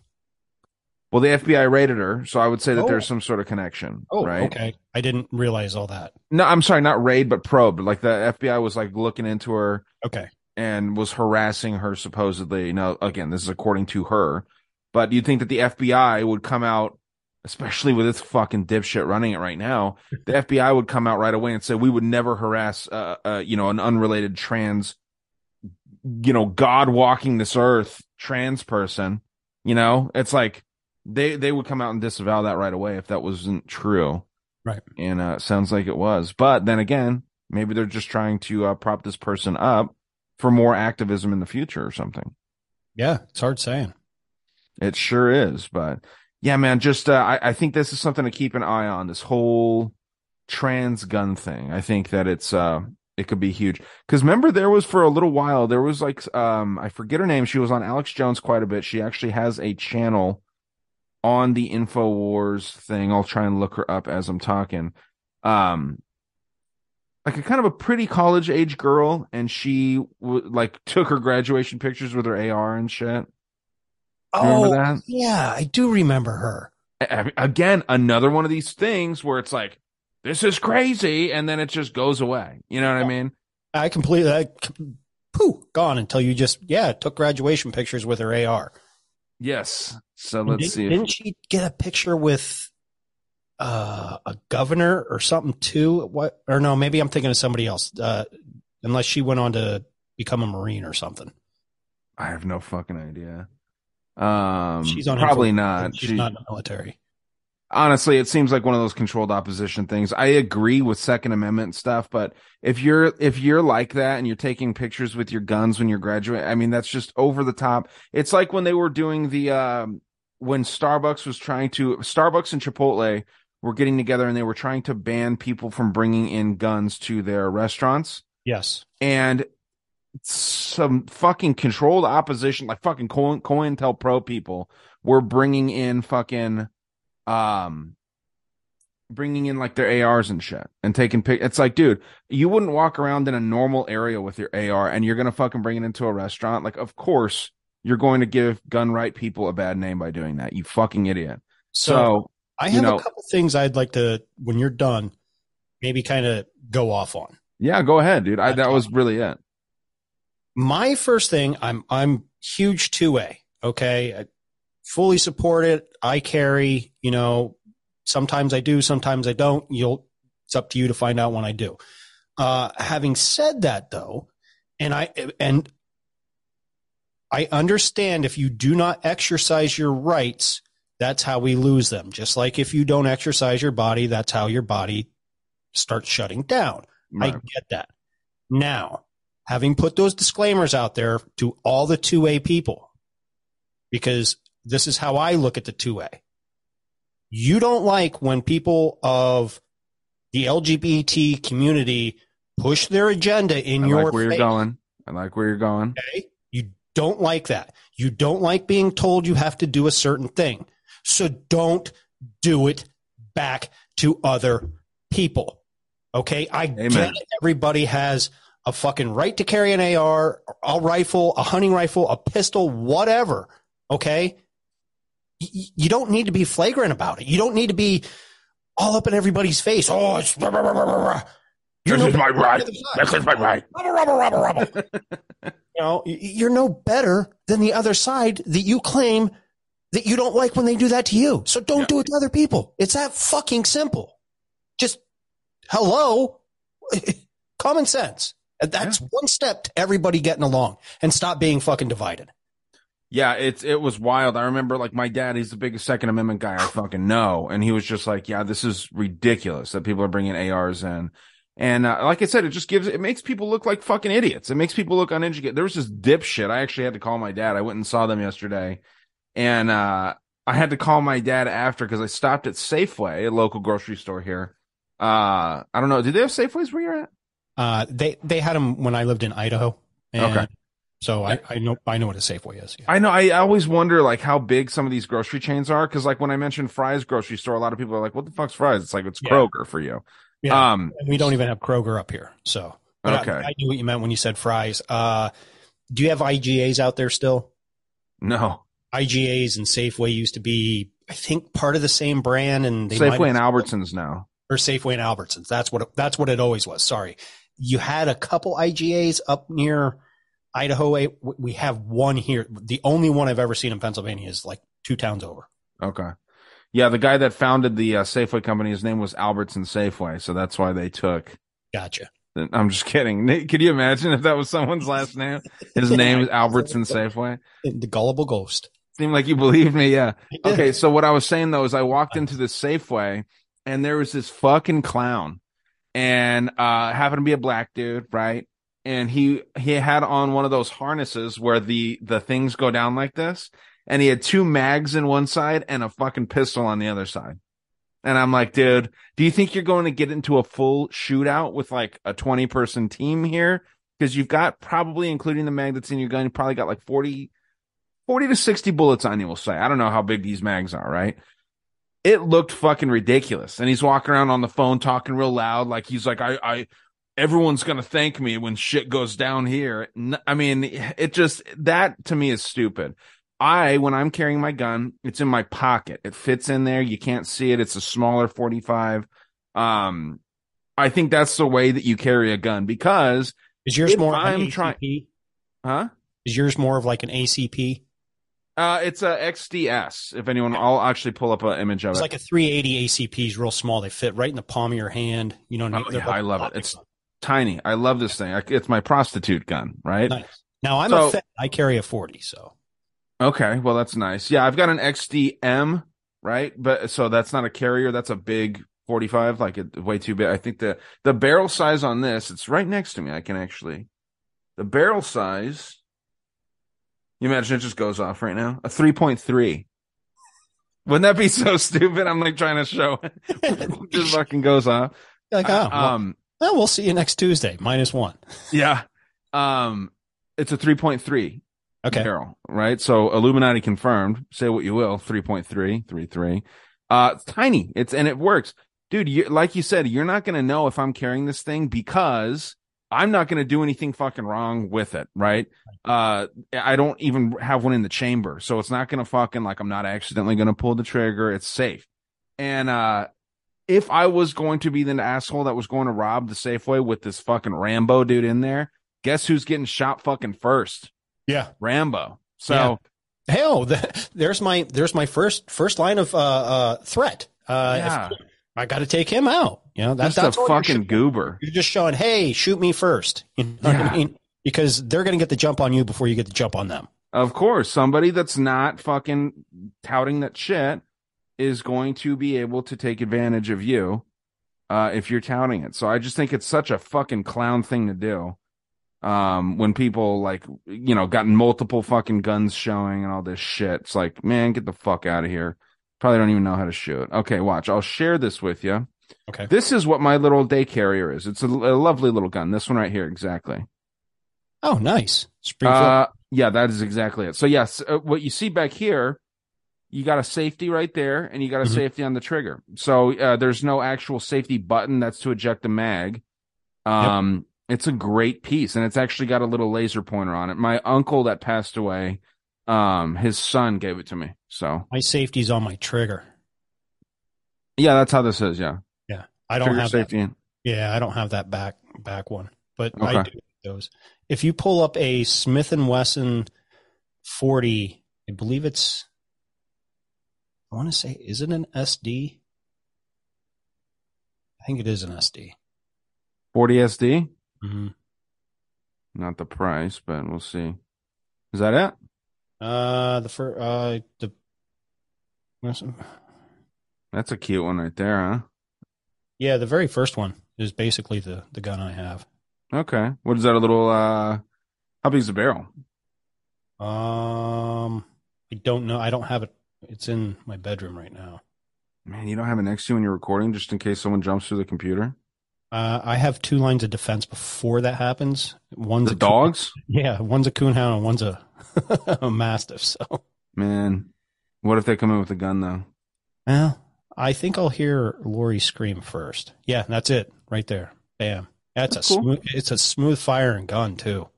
well the FBI raided her, so I would say that Oh. there's some sort of connection. Oh, right. okay. I didn't realize all that. No, I'm sorry, not raid, but probed. Like the FBI was like looking into her Okay. And was harassing her supposedly. Now, again, this is according to her, but you'd think that the FBI would come out, especially with this fucking dipshit running it right now. The FBI would come out right away and say we would never harass, uh, uh, you know, an unrelated trans, you know, God walking this earth trans person. You know, it's like they they would come out and disavow that right away if that wasn't true. Right. And uh, sounds like it was, but then again, maybe they're just trying to uh, prop this person up for more activism in the future or something. Yeah, it's hard saying. It sure is, but yeah, man, just uh, I, I think this is something to keep an eye on. This whole trans gun thing. I think that it's uh it could be huge. Because remember, there was for a little while there was like um I forget her name. She was on Alex Jones quite a bit. She actually has a channel on the Infowars thing. I'll try and look her up as I'm talking. Um, like a kind of a pretty college age girl, and she w- like took her graduation pictures with her AR and shit. Oh, yeah, I do remember her. I- I- again, another one of these things where it's like, this is crazy, and then it just goes away. You know what I mean? I completely, I, pooh, gone until you just, yeah, took graduation pictures with her AR. Yes. So let's didn't, see. If, Didn't she get a picture with uh, a governor or something too? What? Or no, maybe I'm thinking of somebody else. Uh, unless she went on to become a marine or something. I have no fucking idea. Um, She's on probably not. She's She- not in the military. honestly, it seems like one of those controlled opposition things. I agree with Second Amendment stuff, but if you're if you're like that and you're taking pictures with your guns when you're graduating, I mean that's just over the top. It's like when they were doing the um when Starbucks was trying to Starbucks and Chipotle were getting together and they were trying to ban people from bringing in guns to their restaurants Yes. and some fucking controlled opposition, like fucking Coin COINTELPRO people, were bringing in fucking, um, bringing in like their ARs and shit and taking pic. It's like, dude, you wouldn't walk around in a normal area with your AR and you're gonna fucking bring it into a restaurant. Like, of course, you're going to give gun right people a bad name by doing that. You fucking idiot. So, So, I you have know- a couple things I'd like to, when you're done, maybe kind of go off on. yeah, go ahead, dude. I, that was really it. my first thing i'm i'm huge two way. okay I fully support it i carry you know sometimes i do sometimes i don't you'll it's up to you to find out when i do uh having said that though and i and i understand if you do not exercise your rights that's how we lose them just like if you don't exercise your body that's how your body starts shutting down I get that. Now, having put those disclaimers out there to all the 2A people, because this is how I look at the 2A. You don't like when people of the LGBT community push their agenda in I your like where face. you're going. I like where you're going. Okay? You don't like that. You don't like being told you have to do a certain thing. So don't do it back to other people. Okay? I Amen. get it. Everybody has a fucking right to carry an AR, a rifle, a hunting rifle, a pistol, whatever. Okay? Y- You don't need to be flagrant about it. You don't need to be all up in everybody's face. Oh, it's rah, rah. You're This is my right. than the other side. This is my right. Rubble, rubble, rubble, rubble. you know, you're no better than the other side that you claim that you don't like when they do that to you. So don't Yeah. do it to other people. It's that fucking simple. Just hello, common sense. That's one step to everybody getting along and stop being fucking divided. Yeah, it's it was wild. I remember like my dad, he's the biggest Second Amendment guy I fucking know, and he was just like, "Yeah, this is ridiculous that people are bringing ARs in." And uh, like I said, it just gives it makes people look like fucking idiots. It makes people look uneducated. There was this dipshit. I actually had to call my dad. I went and saw them yesterday, and uh, I had to call my dad after because I stopped at Safeway, a local grocery store here. Uh, I don't know. Do they have Safeways where you're at? Uh, they they had them when I lived in Idaho. And Okay. So I, I know I know what a Safeway is. Yeah. I know. I always wonder like how big some of these grocery chains are because like when I mentioned Fry's grocery store, a lot of people are like, "What the fuck's Fry's?" It's like it's Yeah. Kroger for you. Yeah. Um. We don't even have Kroger up here. So but I- Okay. I, knew what you meant when you said Fry's. Uh, do you have IGAs out there still? No. IGAs and Safeway used to be, I think, part of the same brand, and they might Safeway and Albertsons now. or Safeway and Albertsons. That's what it, that's what it always was. Sorry, you had a couple IGAs up near Idaho. We have one here. The only one I've ever seen in Pennsylvania is like two towns over. Okay. Yeah, the guy that founded the uh, Safeway company, his name was Albertson Safeway, so that's why they took. Gotcha. I'm just kidding. Could you imagine if that was someone's last name? His name is Albertson Safeway. The gullible ghost. Seemed like you believed me. Yeah. Okay, so what I was saying though is I walked into the Safeway and there was this fucking clown and uh happened to be a black dude, right? And he he had on one of those harnesses where the the things go down like this and he had two mags in one side and a fucking pistol on the other side. And I'm like, dude, do you think you're going to get into a full shootout with like a 20 person team here? Because you've got probably, including the mag that's in your gun, you probably got like 40, 40 to 60 bullets on you, we'll say. I don't know how big these mags are, right? It looked fucking ridiculous. And he's walking around on the phone talking real loud. Like he's like, I, I, everyone's going to thank me when shit goes down here. I mean, it just, that to me is stupid. I, when I'm carrying my gun, it's in my pocket. It fits in there. You can't see it. It's a smaller 45. Um, I think that's the way that you carry a gun because, Is yours more? I'm trying- huh? Is yours more of like an ACP? Uh, it's a XDS. If anyone, I'll actually pull up an image of It's it. It's like a 380 ACP is real small. They fit right in the palm of your hand. You know, Oh, yeah, like I love it. It's- gun. Tiny. I love this thing. I- It's my prostitute gun, right? nice. Now I'm So- a. I carry a 40, so Okay, well that's nice. Yeah, I've got an XDM, right? But so that's not a carrier. That's a big 45, like it way too big. I think the the barrel size on this, it's right next to me. I can actually the barrel size. You imagine it just goes off right now? A 3.3. Wouldn't that be so stupid? I'm like trying to show it just fucking goes off. like, oh, well, um, well, we'll see you next Tuesday. Minus one. yeah. Um, it's a 3.3 Okay. barrel, right? So Illuminati confirmed. Say what you will, 3.3, 3.3. Uh, it's tiny. It's and it works, dude. You, like you said, you're not gonna know if I'm carrying this thing because I'm not gonna do anything fucking wrong with it, right? Uh, I don't even have one in the chamber, so it's not gonna fucking like I'm not accidentally gonna pull the trigger. It's safe, and uh. If I was going to be the asshole that was going to rob the Safeway with this fucking Rambo dude in there, guess who's getting shot fucking first? Yeah. Rambo. So Yeah. Hell, the, there's my there's my first first line of uh, uh, threat. Uh, yeah, if- I got to take him out. You know, that, that's a all you're fucking goober. You're just showing, hey, shoot me first. You know what Yeah. I mean? Because they're going to get the jump on you before you get the jump on them. Of course, somebody that's not fucking touting that shit is going to be able to take advantage of you uh, if you're touting it. So I just think it's such a fucking clown thing to do. Um, when people like, you know, got multiple fucking guns showing and all this shit, it's like, man, get the fuck out of here. Probably don't even know how to shoot. Okay, watch. I'll share this with you. Okay. This is what my little day carrier is. It's a, a lovely little gun. This one right here, exactly. Oh, nice. Springfield. Uh, yeah, that is exactly it. So yes, uh, what you see back here, you got a safety right there, and you got a Mhm. safety on the trigger. So uh, there's no actual safety button. That's to eject the mag. Um, it's a great piece, and it's actually got a little laser pointer on it. My uncle that passed away, um, his son gave it to me. So my safety's on my trigger. Yeah, that's how this is. Yeah, Yeah, I don't Trigger have that. safety. Yeah, I don't have that back back one, but I do those. If you pull up a Smith and Wesson 40, I believe it's. I want to say, is it an SD? I think it is an SD. 40 SD. hmm Not the price, but we'll see. Is that it? Uh, the first, uh the. That's a cute one right there, huh? Yeah, the very first one is basically the the gun I have. Okay. What is that? A little, uh, how big's the barrel? Um, I don't know. I don't have it. It's in my bedroom right now. Man, you don't have it next to you when you're recording just in case someone jumps through the computer? Uh, I have two lines of defense before that happens. One's The a coon- dogs? yeah, one's a coonhound and one's a, a mastiff. So, Man, what if they come in with a gun though? well, I think I'll hear Lori scream first. Yeah, that's it right there. Bam. That's, That's a cool. smooth. It's a smooth firing gun too.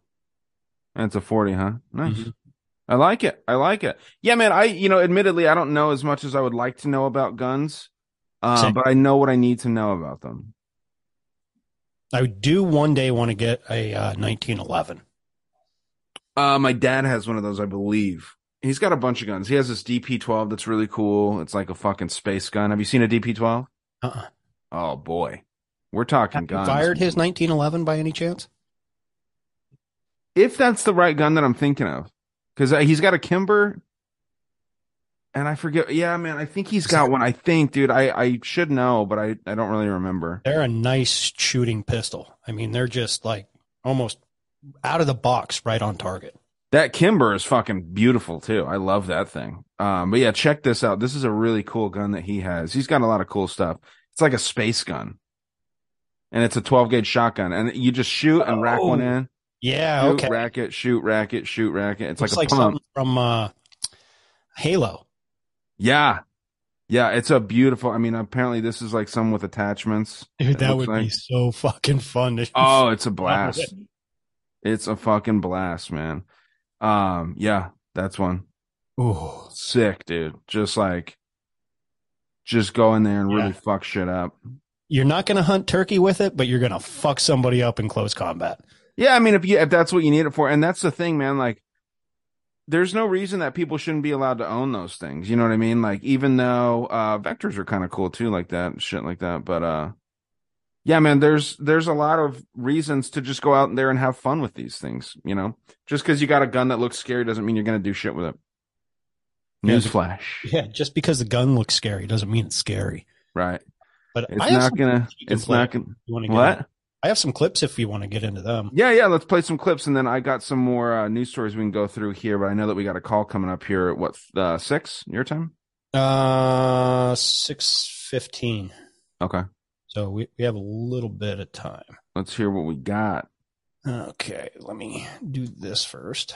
That's a 40, huh? Nice. Mhm. I like it. I like it. Yeah, man. I, you know, admittedly, I don't know as much as I would like to know about guns, uh, but I know what I need to know about them. I do one day want to get a uh, 1911. Uh, my dad has one of those, I believe. He's got a bunch of guns. He has this DP12 that's really cool. It's like a fucking space gun. Have you seen a DP12? Uh-uh. Oh boy, we're talking Have guns. fired his 1911 by any chance? if that's the right gun that I'm thinking of, because he's got a Kimber, and I forget. Yeah, man, I think he's got one. I think, dude, I I should know, but I I don't really remember. They're a nice shooting pistol. I mean, they're just like almost out of the box, right on target. That Kimber is fucking beautiful too. I love that thing. Um, but yeah, check this out. This is a really cool gun that he has. He's got a lot of cool stuff. It's like a space gun, and it's a 12 gauge shotgun, and you just shoot and rack one in. Yeah, Shoot, okay. racket, shoot, racket, shoot, racket. It's Looks like like, pump. something from uh, Halo. Yeah. Yeah, it's a beautiful. I mean, apparently this is like some with attachments. Dude, that would be so fucking fun Oh, it's a blast. It's a fucking blast, man. Um, yeah, that's one. Ooh. Sick, dude. Just like just go in there and really fuck shit up. You're not going to hunt turkey with it, but you're going to fuck somebody up in close combat. Yeah, I mean if you if that's what you need it for, and that's the thing, man, like there's no reason that people shouldn't be allowed to own those things. You know what I mean? Like even though uh vectors are kind of cool too, like that, shit like that. But uh yeah, man, there's there's a lot of reasons to just go out there and have fun with these things, you know? Just because you got a gun that looks scary doesn't mean you're gonna do shit with it. Yeah, Newsflash. Yeah, just because the gun looks scary doesn't mean it's scary. Right. But It's I not gonna clips you can it's not gonna what? I have some clips if you want to get into them. Yeah, yeah, let's play some clips and then I got some more uh, news stories we can go through here, but I know that we got a call coming up here at what uh six your time? Uh, six fifteen. Okay. So we, we have a little bit of time. Let's hear what we got. Okay, let me do this first.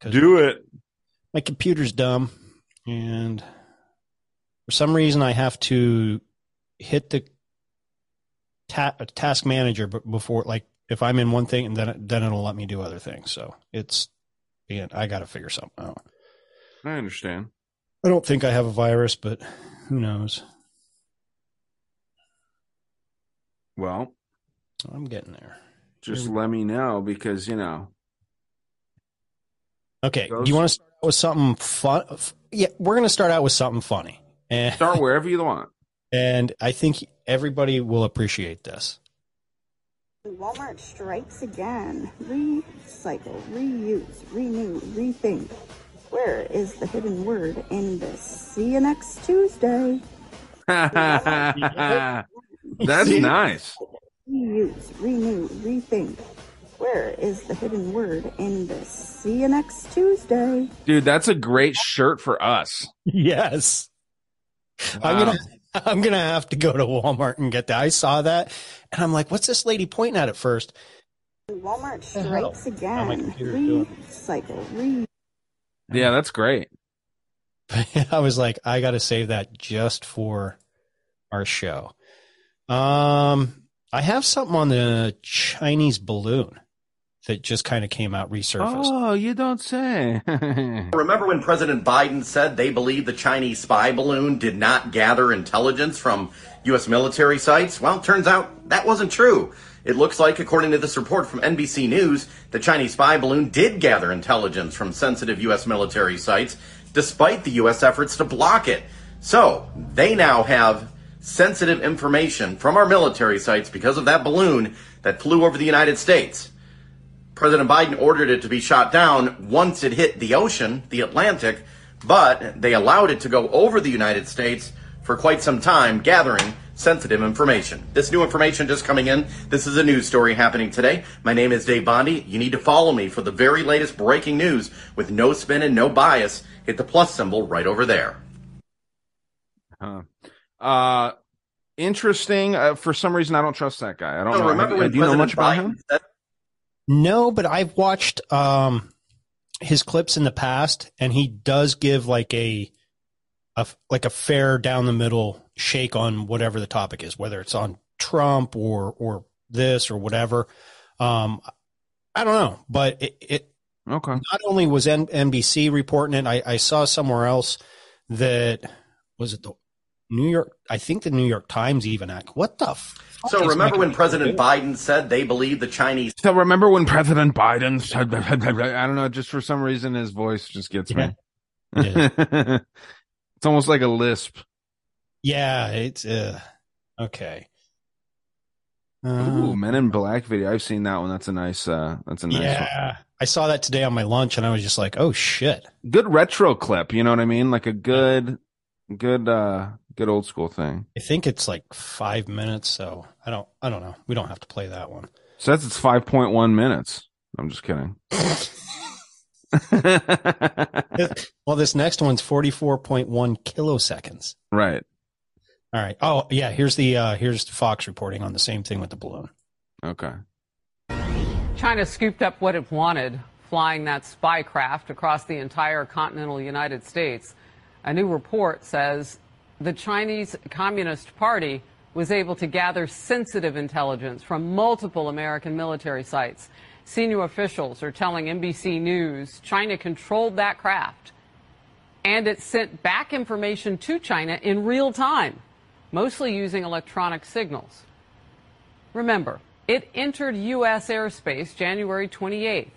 'Cause it. my computer's dumb, and for some reason I have to hit the ta- task manager before, like, if I'm in one thing, and then it, then it'll let me do other things. So it's, yeah, I got to figure something out. I understand. I don't think I have a virus, but who knows? Well, I'm getting there. just we- let me know because you know. Okay, Those- do you want to start out with something fun? Yeah, we're going to start out with something funny, and Start wherever you want. and I think everybody will appreciate this. Walmart strikes again. Recycle, reuse, renew, rethink. Where is the hidden word in this? See you next Tuesday. That's nice. Reuse, renew, rethink. Where is the hidden word in this? See you next Tuesday. Dude, that's a great shirt for us. Yes. I'm gonna I'm gonna have to go to Walmart and get that. I saw that and I'm like, what's this lady pointing at at first? Walmart strikes How again. computer's. Recycle, reuse. Yeah, that's great. I was like, I gotta save that just for our show. Um I have something on the Chinese balloon that just kind of came out resurfaced. Oh, you don't say. Remember when President Biden said they believe the Chinese spy balloon did not gather intelligence from U.S. military sites? Well, turns out that wasn't true. It looks like, according to this report from NBC News, the Chinese spy balloon did gather intelligence from sensitive U.S. military sites, despite the U.S. efforts to block it. So, they now have sensitive information from our military sites because of that balloon that flew over the United States. President Biden ordered it to be shot down once it hit the ocean, the Atlantic, but they allowed it to go over the United States for quite some time, gathering sensitive information. This new information just coming in. This is a news story happening today. My name is Dave Bondy. You need to follow me for the very latest breaking news with no spin and no bias. Hit the plus symbol right over there. Huh. Uh, interesting. Uh, for some reason, I don't trust that guy. I don't So know. remember Have- when do you know President much about him? said No, but I've watched um his clips in the past, and he does give like a, a like a fair down the middle shake on whatever the topic is, whether it's on Trump or or this or whatever. Um, I don't know, but it, it Okay. not only was N- NBC reporting it, I, I saw somewhere else that was it the New York. I think the New York Times even act. What the? Fuck So remember when President doing? Biden said they believe the Chinese So remember when President Biden said, I don't know, just for some reason his voice just gets me. Yeah. it's almost like a lisp. Yeah, it's uh, okay. Uh, Ooh, Men in Black video. I've seen that one. That's a nice, uh, that's a nice one. yeah, I saw that today on my lunch, and I was just like, "Oh shit!" Good retro clip. You know what I mean? Like a good, good, uh, good old school thing. I think it's like five minutes, so I don't, I don't know. We don't have to play that one. Says it's 5.1 minutes. I'm just kidding. well, this next one's forty-four point one kiloseconds. right. All right. Oh yeah, here's the uh here's Fox reporting on the same thing with the balloon. Okay. China scooped up what it wanted, flying that spy craft across the entire continental United States. A new report says the Chinese Communist Party was able to gather sensitive intelligence from multiple American military sites. Senior officials are telling NBC News China controlled that craft and it sent back information to China in real time, mostly using electronic signals. Remember, it entered U.S. airspace January 28th.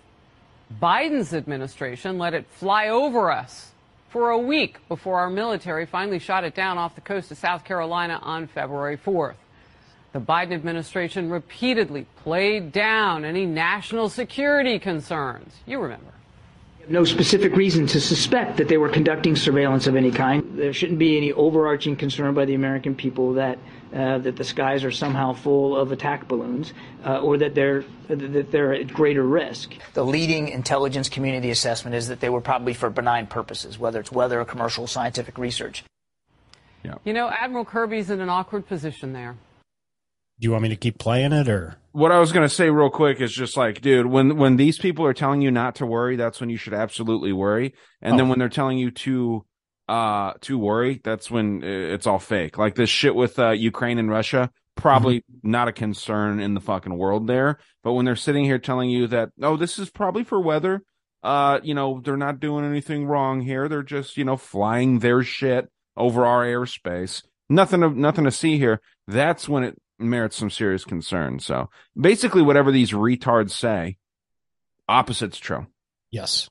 Biden's administration let it fly over us for a week before our military finally shot it down off the coast of South Carolina on February 4th. The Biden administration repeatedly played down any national security concerns. You remember. no specific reason to suspect that they were conducting surveillance of any kind. There shouldn't be any overarching concern by the American people that uh, that the skies are somehow full of attack balloons, uh, or that they're that they're at greater risk. The leading intelligence community assessment is that they were probably for benign purposes, whether it's weather or commercial scientific research. Yeah. You know, Admiral Kirby's in an awkward position there. Do you want me to keep playing it or? What I was going to say real quick is just like, dude, when, when these people are telling you not to worry, that's when you should absolutely worry. And then Oh. when they're telling you to, uh, to worry, that's when it's all fake. Like this shit with, uh, Ukraine and Russia, probably not a concern in the fucking world there. But when they're sitting here telling you that, oh, this is probably for weather, uh, you know, they're not doing anything wrong here. They're just, you know, flying their shit over our airspace. Nothing to, nothing to see here. That's when it merits some serious concern. So basically, whatever these retards say, opposite's true. Yes.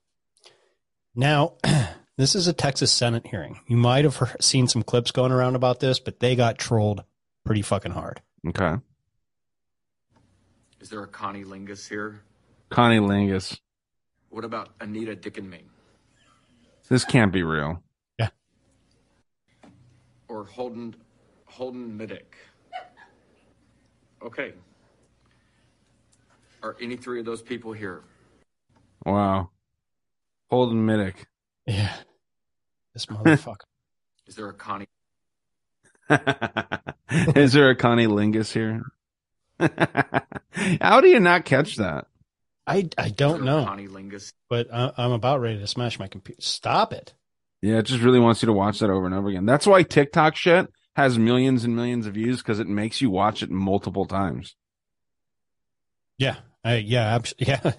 Now, this is a Texas Senate hearing. You might have seen some clips going around about this, but they got trolled pretty fucking hard. Okay. Is there a Connie Lingus here? Connie Lingus. What about Anita Dickenming This can't be real. Yeah. Or Holden Holden Middick? Okay. Are any three of those people here? Wow. Holden Middick. Yeah. This motherfucker. Is there a Connie? Is there a Connie Lingus here? How do you not catch that? I, I don't know, Connie Lingus. but I, I'm about ready to smash my computer. Stop it. Yeah, it just really wants you to watch that over and over again. That's why TikTok shit has millions and millions of views because it makes you watch it multiple times. Yeah. I, yeah, abs- yeah.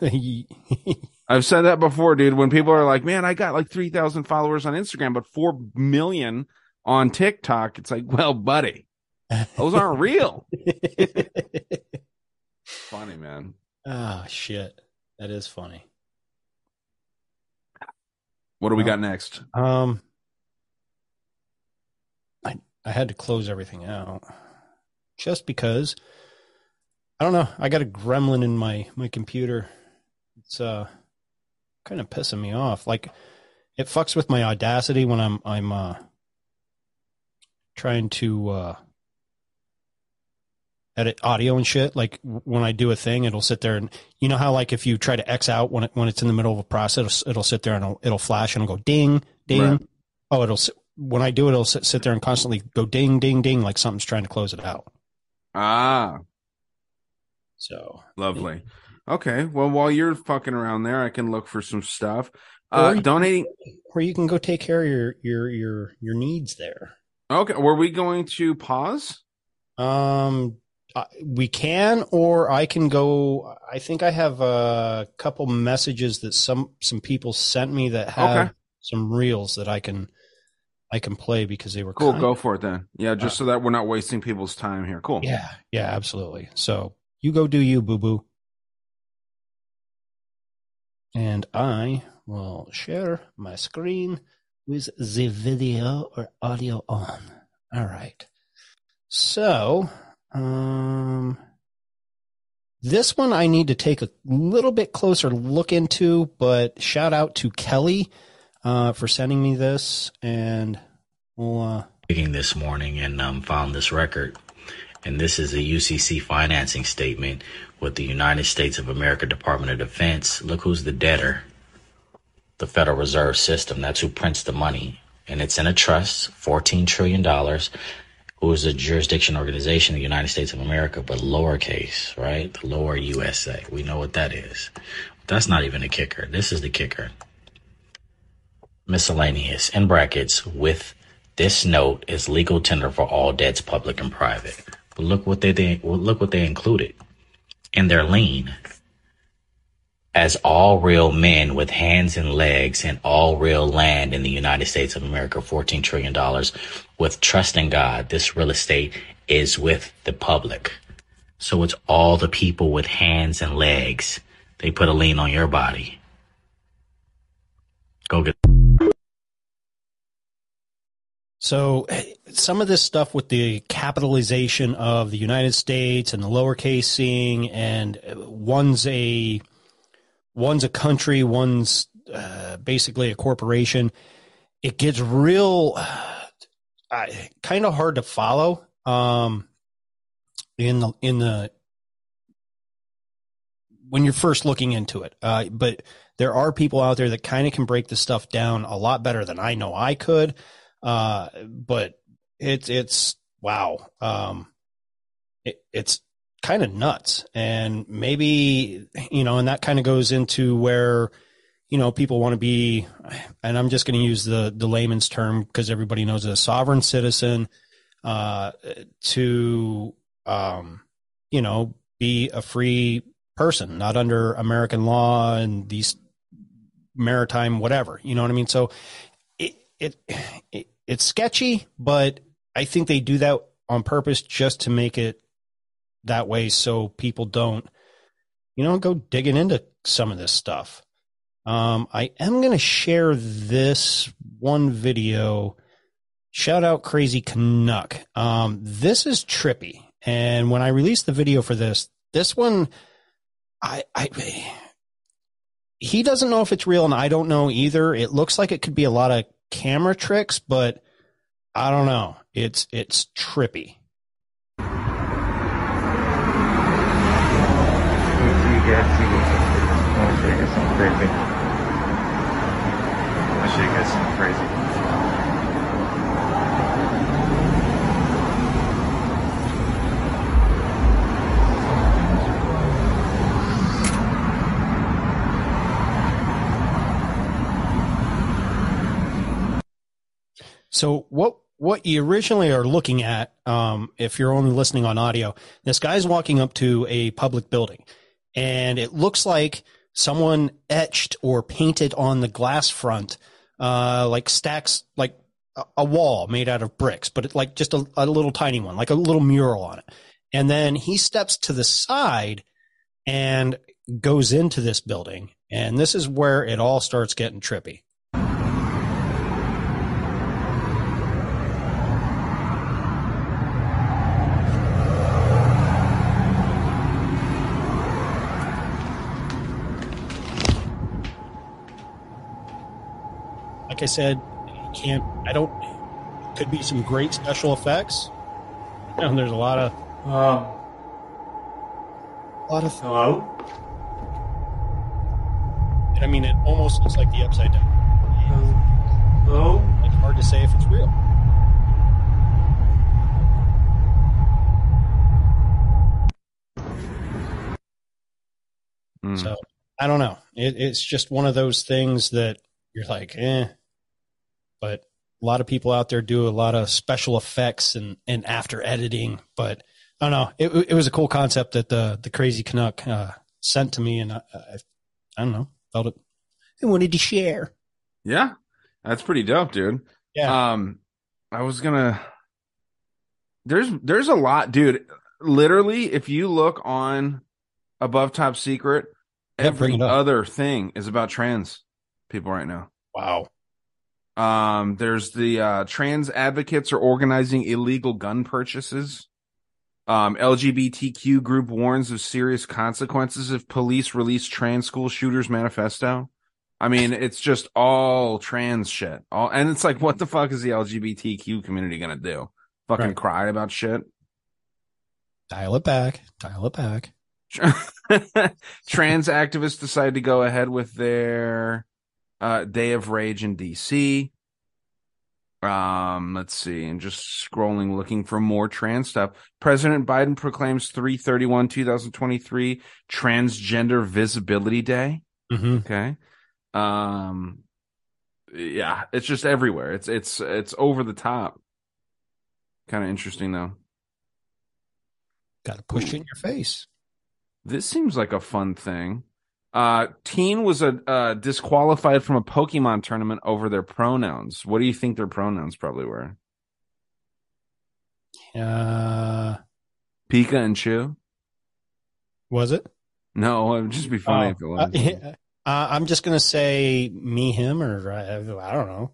I've said that before, dude. When people are like, "Man, I got like three thousand followers on Instagram, but four million on TikTok," it's like, well, buddy, those aren't real. Funny, man. Ah, shit. That is funny. What do we Well, got next? Um, I I had to close everything out just because I don't know. I got a gremlin in my my computer. It's uh kind of pissing me off. Like it fucks with my audacity when I'm I'm uh trying to uh edit audio and shit. Like when I do a thing, it'll sit there and you know how like if you try to X out when it when it's in the middle of a process, it'll, it'll sit there and it'll, it'll flash and it'll go ding ding. Right. Oh, it'll when I do it, it'll sit, sit there and constantly go ding ding ding like something's trying to close it out. Ah, So lovely. Okay, well, while you're fucking around there, I can look for some stuff. Or Uh, you- donating. or you can go take care of your your your your needs there. Okay, were we going to pause? Um, uh, we can, or I can go. I think I have a couple messages that some some people sent me that have Okay. some reels that I can I can play because they were Cool, kind- go for it then. Yeah, just so that we're not wasting people's time here. Cool. Yeah, yeah, absolutely. So you go do you, boo boo. And I will share my screen with the video or audio on. All right. So, um, this one I need to take a little bit closer look into, but shout out to Kelly uh, for sending me this, and we'll uh, this morning and um, found this record. And this is a UCC financing statement with the United States of America Department of Defense. Look who's the debtor. The Federal Reserve System. That's who prints the money. And it's in a trust, $14 trillion. Who is a jurisdiction organization the United States of America, but lowercase, right? The lower USA. We know what that is. That's not even a kicker. This is the kicker miscellaneous in brackets with this note is legal tender for all debts public and private look what they, they well, look what they included in their lien as all real men with hands and legs and all real land in the United States of America, $14 trillion, with trust in God, this real estate is with the public. So it's all the people with hands and legs. They put a lien on your body. So eh, some of this stuff with the capitalization of the United States and the lowercasing, and uh, one's a one's a country, one's uh, basically a corporation. It gets real, uh, kind of hard to follow um, in the in the when you're first looking into it. Uh, but there are people out there that kind of can break this stuff down a lot better than I know I could. Uh, but it's it's wow. Um, it, it's kind of nuts, and maybe you know, and that kind of goes into where you know people want to be, and I'm just going to use the the layman's term because everybody knows a sovereign citizen. Uh, to um, you know, be a free person, not under American law and these maritime whatever. You know what I mean? So it it, it it's sketchy, but I think they do that on purpose just to make it that way so people don't you know go digging into some of this stuff. Um, I am going to share this one video. Shout out Crazy Canuck. Um, this is trippy. And when I released the video for this, this one, I, I, he doesn't know if it's real and I don't know either. It looks like it could be a lot of camera tricks, but I don't know. It's, it's trippy. I want to show you guys something crazy. I want to show you guys something crazy. So what what you originally are looking at, um, if you're only listening on audio, this guy's walking up to a public building, and it looks like someone etched or painted on the glass front, uh, like stacks, like a, wall made out of bricks, but it, like just a, a little tiny one, like a little mural on it. And then he steps to the side and goes into this building. And this is where it all starts getting trippy. Like I said, you can't, I don't, could be some great special effects. And there's a lot of, Um, a lot of, hello? I mean, it almost looks like the upside down. Hello? It's hard to say if it's real. Hmm. So I don't know. It, it's just one of those things that you're like, eh. But a lot of people out there do a lot of special effects and, and after editing. But I don't know. It, it was a cool concept that the the crazy Canuck uh, sent to me, and I, I, I don't know, felt it. I wanted to share. Yeah, that's pretty dope, dude. Yeah. Um, I was gonna. There's there's a lot, dude. Literally, if you look on above top secret, Yeah, every other thing is about trans people right now. Wow. Um, there's the uh, trans advocates are organizing illegal gun purchases. Um, LGBTQ group warns of serious consequences if police release trans school shooters manifesto. I mean, it's just all trans shit. All and it's like, what the fuck is the LGBTQ community gonna do? Fucking Right. cry about shit? Dial it back. Dial it back. Trans activists decide to go ahead with their uh, Day of Rage in DC. Um, let's see, and just scrolling, looking for more trans stuff. President Biden proclaims 331 2023 Transgender Visibility Day. Mm-hmm. Okay. Um, yeah, it's just everywhere. It's it's it's over the top. Kind of interesting though. Got to push it in your face. This seems like a fun thing. Uh, teen was a uh, disqualified from a Pokemon tournament over their pronouns. What do you think their pronouns probably were? Uh, Pika and Chew? was it? No, it would just be funny Oh, if it was. uh, yeah. Uh, I'm just gonna say me, him, or I, I don't know.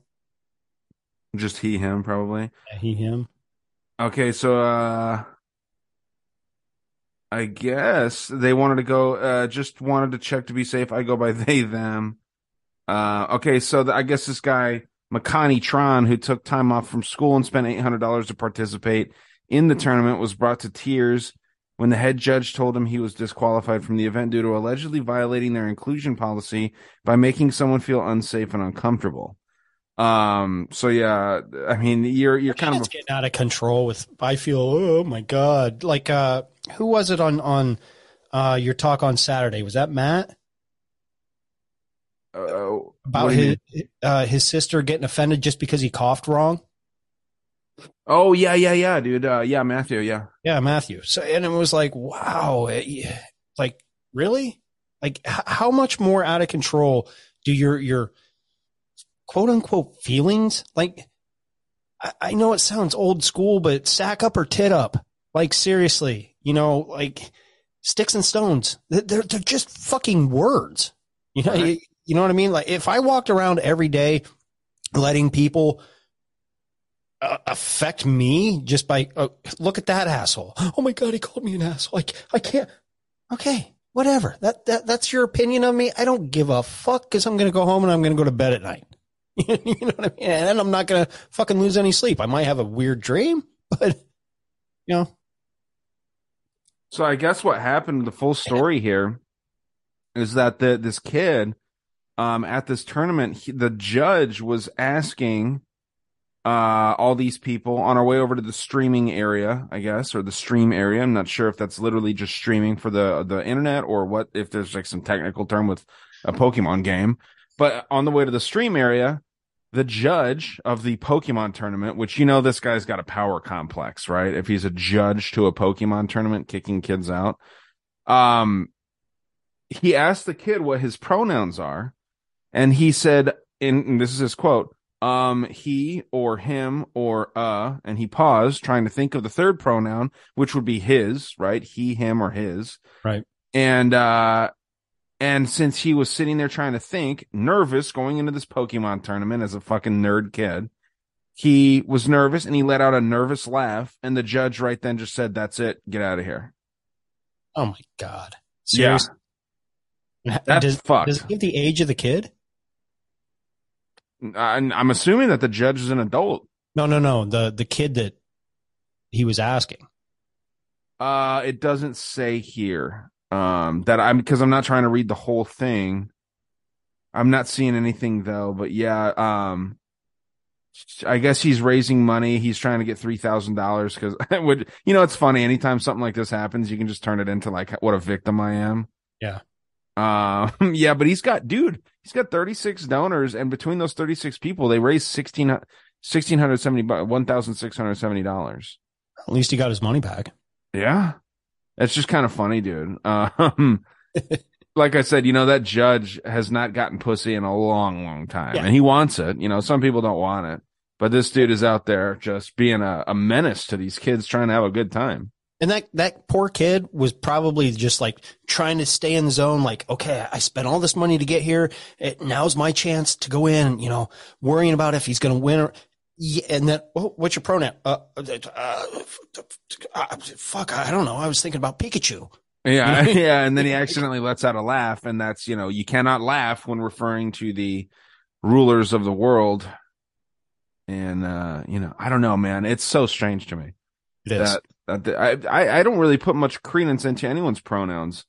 Just he, him, probably. He, him. Okay, so uh I guess they wanted to go uh just wanted to check to be safe. I go by they them. Uh okay, so the, I guess this guy Makani Tron who took time off from school and spent $800 to participate in the tournament was brought to tears when the head judge told him he was disqualified from the event due to allegedly violating their inclusion policy by making someone feel unsafe and uncomfortable. Um so yeah, I mean you're you're kind of getting out of control with I feel oh my god. Like uh who was it on on uh your talk on Saturday? Was that Matt? uh, About do you his uh his sister getting offended just because he coughed wrong? Oh yeah, yeah, yeah, dude. Uh, yeah, Matthew. Yeah, Yeah, Matthew. So and it was like, wow, it- like really? Like h- how much more out of control do your your quote unquote feelings like I, I know it sounds old school, but sack up or tit up. Like seriously, you know, like sticks and stones. They're they're, just fucking words. You know, you, you know what I mean? Like if I walked around every day letting people uh, affect me just by uh, look at that asshole. Oh my god, he called me an asshole. Like I can't. Okay, whatever. That that that's your opinion of me. I don't give a fuck because I'm gonna go home and I'm gonna go to bed at night. you know what I mean? And I'm not gonna fucking lose any sleep. I might have a weird dream, but you know, So I guess what happened, the full story here, is that the this kid, um, at this tournament, he, the judge was asking, uh, all these people on our way over to the streaming area, I guess, or the stream area. I'm not sure if that's literally just streaming for the the internet or what. If there's like some technical term with a Pokemon game, but on the way to the stream area, the judge of the Pokemon tournament, which you know this guy's got a power complex, right? If he's a judge to a Pokemon tournament kicking kids out. Um he asked the kid what his pronouns are, and he said, in and this is his quote, um, he or him or uh, and he paused, trying to think of the third pronoun, which would be his, right? He, him, or his. Right. And uh and since he was sitting there trying to think, nervous going into this Pokemon tournament as a fucking nerd kid, he was nervous and he let out a nervous laugh, and the judge right then just said, That's it, get out of here. Oh my god. Yeah. Seriously? That's does, fucked. Does it give the age of the kid? I'm, I'm assuming that the judge is an adult. No, no, no. The the kid that he was asking. Uh, it doesn't say here. Um, that I'm because I'm not trying to read the whole thing. I'm not seeing anything though, but yeah. Um, I guess he's raising money. He's trying to get three thousand dollars because I would you know it's funny. Anytime something like this happens, you can just turn it into like what a victim I am. Yeah. Um, yeah, but he's got, dude, he's got 36 donors, and between those 36 people, they raised 16, 1670, $1,670. At least he got his money back. Yeah. It's just kind of funny, dude. Um, like I said, you know, that judge has not gotten pussy in a long, long time, Yeah. and he wants it. You know, some people don't want it, but this dude is out there just being a, a menace to these kids trying to have a good time. And that that poor kid was probably just like trying to stay in the zone. Like, okay, I spent all this money to get here. It, now's my chance to go in. You know, worrying about if he's going to win or. Yeah, and then oh, what's your pronoun? Uh, uh, uh, fuck, I don't know. I was thinking about Pikachu. Yeah, yeah, and then he accidentally lets out a laugh, and that's you know you cannot laugh when referring to the rulers of the world. And uh, you know, I don't know, man. It's so strange to me. It is. That, that I I don't really put much credence into anyone's pronouns.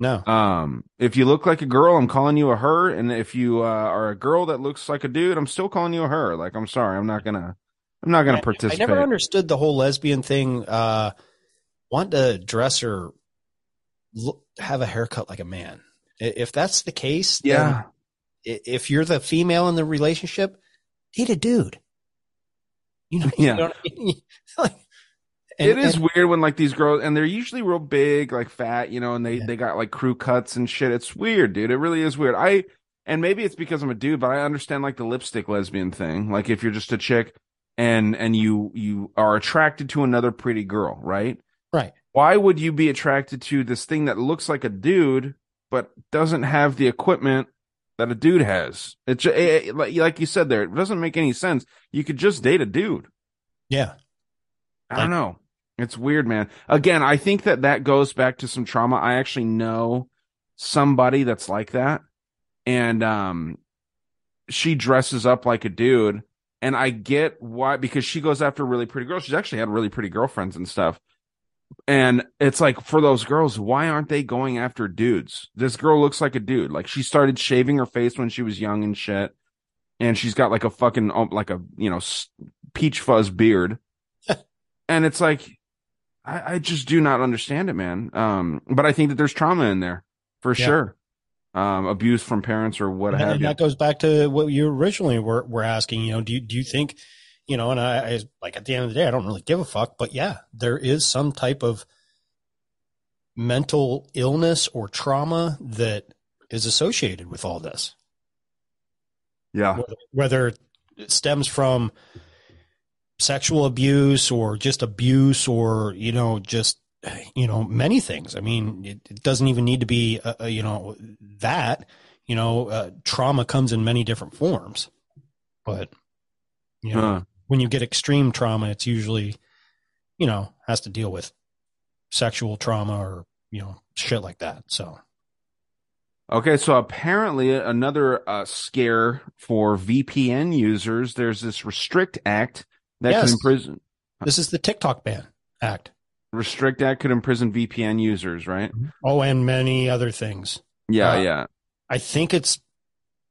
No. Um, if you look like a girl, I'm calling you a her, and if you uh, are a girl that looks like a dude, I'm still calling you a her. Like, I'm sorry, I'm not gonna, I'm not gonna I participate. I never understood the whole lesbian thing. Uh, want to dress or look, have a haircut like a man. If that's the case, then Yeah. If you're the female in the relationship, date a dude. You know, you Yeah. know what I mean? Like, it is and- weird when like these girls and they're usually real big, like fat, you know, and they they got like crew cuts and shit. It's weird, dude. It really is weird. I and maybe it's because I'm a dude, but I understand like the lipstick lesbian thing. Like if you're just a chick and and you you are attracted to another pretty girl, right? Right. Why would you be attracted to this thing that looks like a dude but doesn't have the equipment that a dude has? It, ju- it, it- like like you said there, it doesn't make any sense. You could just date a dude. Yeah. I don't know. It's weird, man. Again, I think that that goes back to some trauma. I actually know somebody that's like that, and um, she dresses up like a dude, and I get why because she goes after really pretty girls. She's actually had really pretty girlfriends and stuff. And it's like for those girls, why aren't they going after dudes? This girl looks like a dude. Like she started shaving her face when she was young and shit, and she's got like a fucking um, like a you know peach fuzz beard and it's like I, I just do not understand it, man. Um, but I think that there's trauma in there for Yeah. sure. Um, abuse from parents or what and, have you. that goes back to what you originally were, were asking. You know, do you, do you think, you know, and I, I like at the end of the day, I don't really give a fuck. But yeah, there is some type of mental illness or trauma that is associated with all this. Yeah. whether, whether it stems from sexual abuse or just abuse or you know just you know many things i mean it, it doesn't even need to be uh, uh, you know that you know uh, trauma comes in many different forms but you know Huh. when you get extreme trauma it's usually you know has to deal with sexual trauma or you know shit like that so Okay, so apparently another uh, scare for VPN users. There's this Restrict Act that Yes. could imprison. this is the tiktok ban act Restrict Act could imprison VPN users, right? oh and many other things Yeah, Uh, yeah. I think it's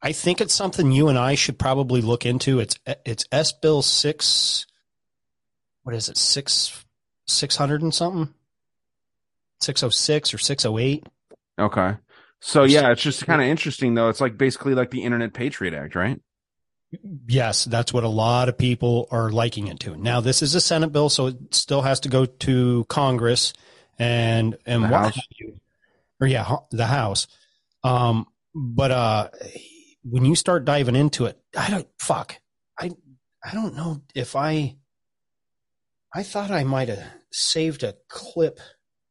I think it's something you and I should probably look into. It's it's S Bill six what is it, six six hundred and something? Six oh six or six oh eight. Okay. So yeah, it's just kind of interesting though. It's like basically like the Internet Patriot Act, right? Yes, that's what a lot of people are liking it to. Now this is a Senate bill, so it still has to go to Congress and and The what House. have you. Or yeah, the House. Um, but uh, when you start diving into it, I don't fuck. I I don't know if I. I thought I might have saved a clip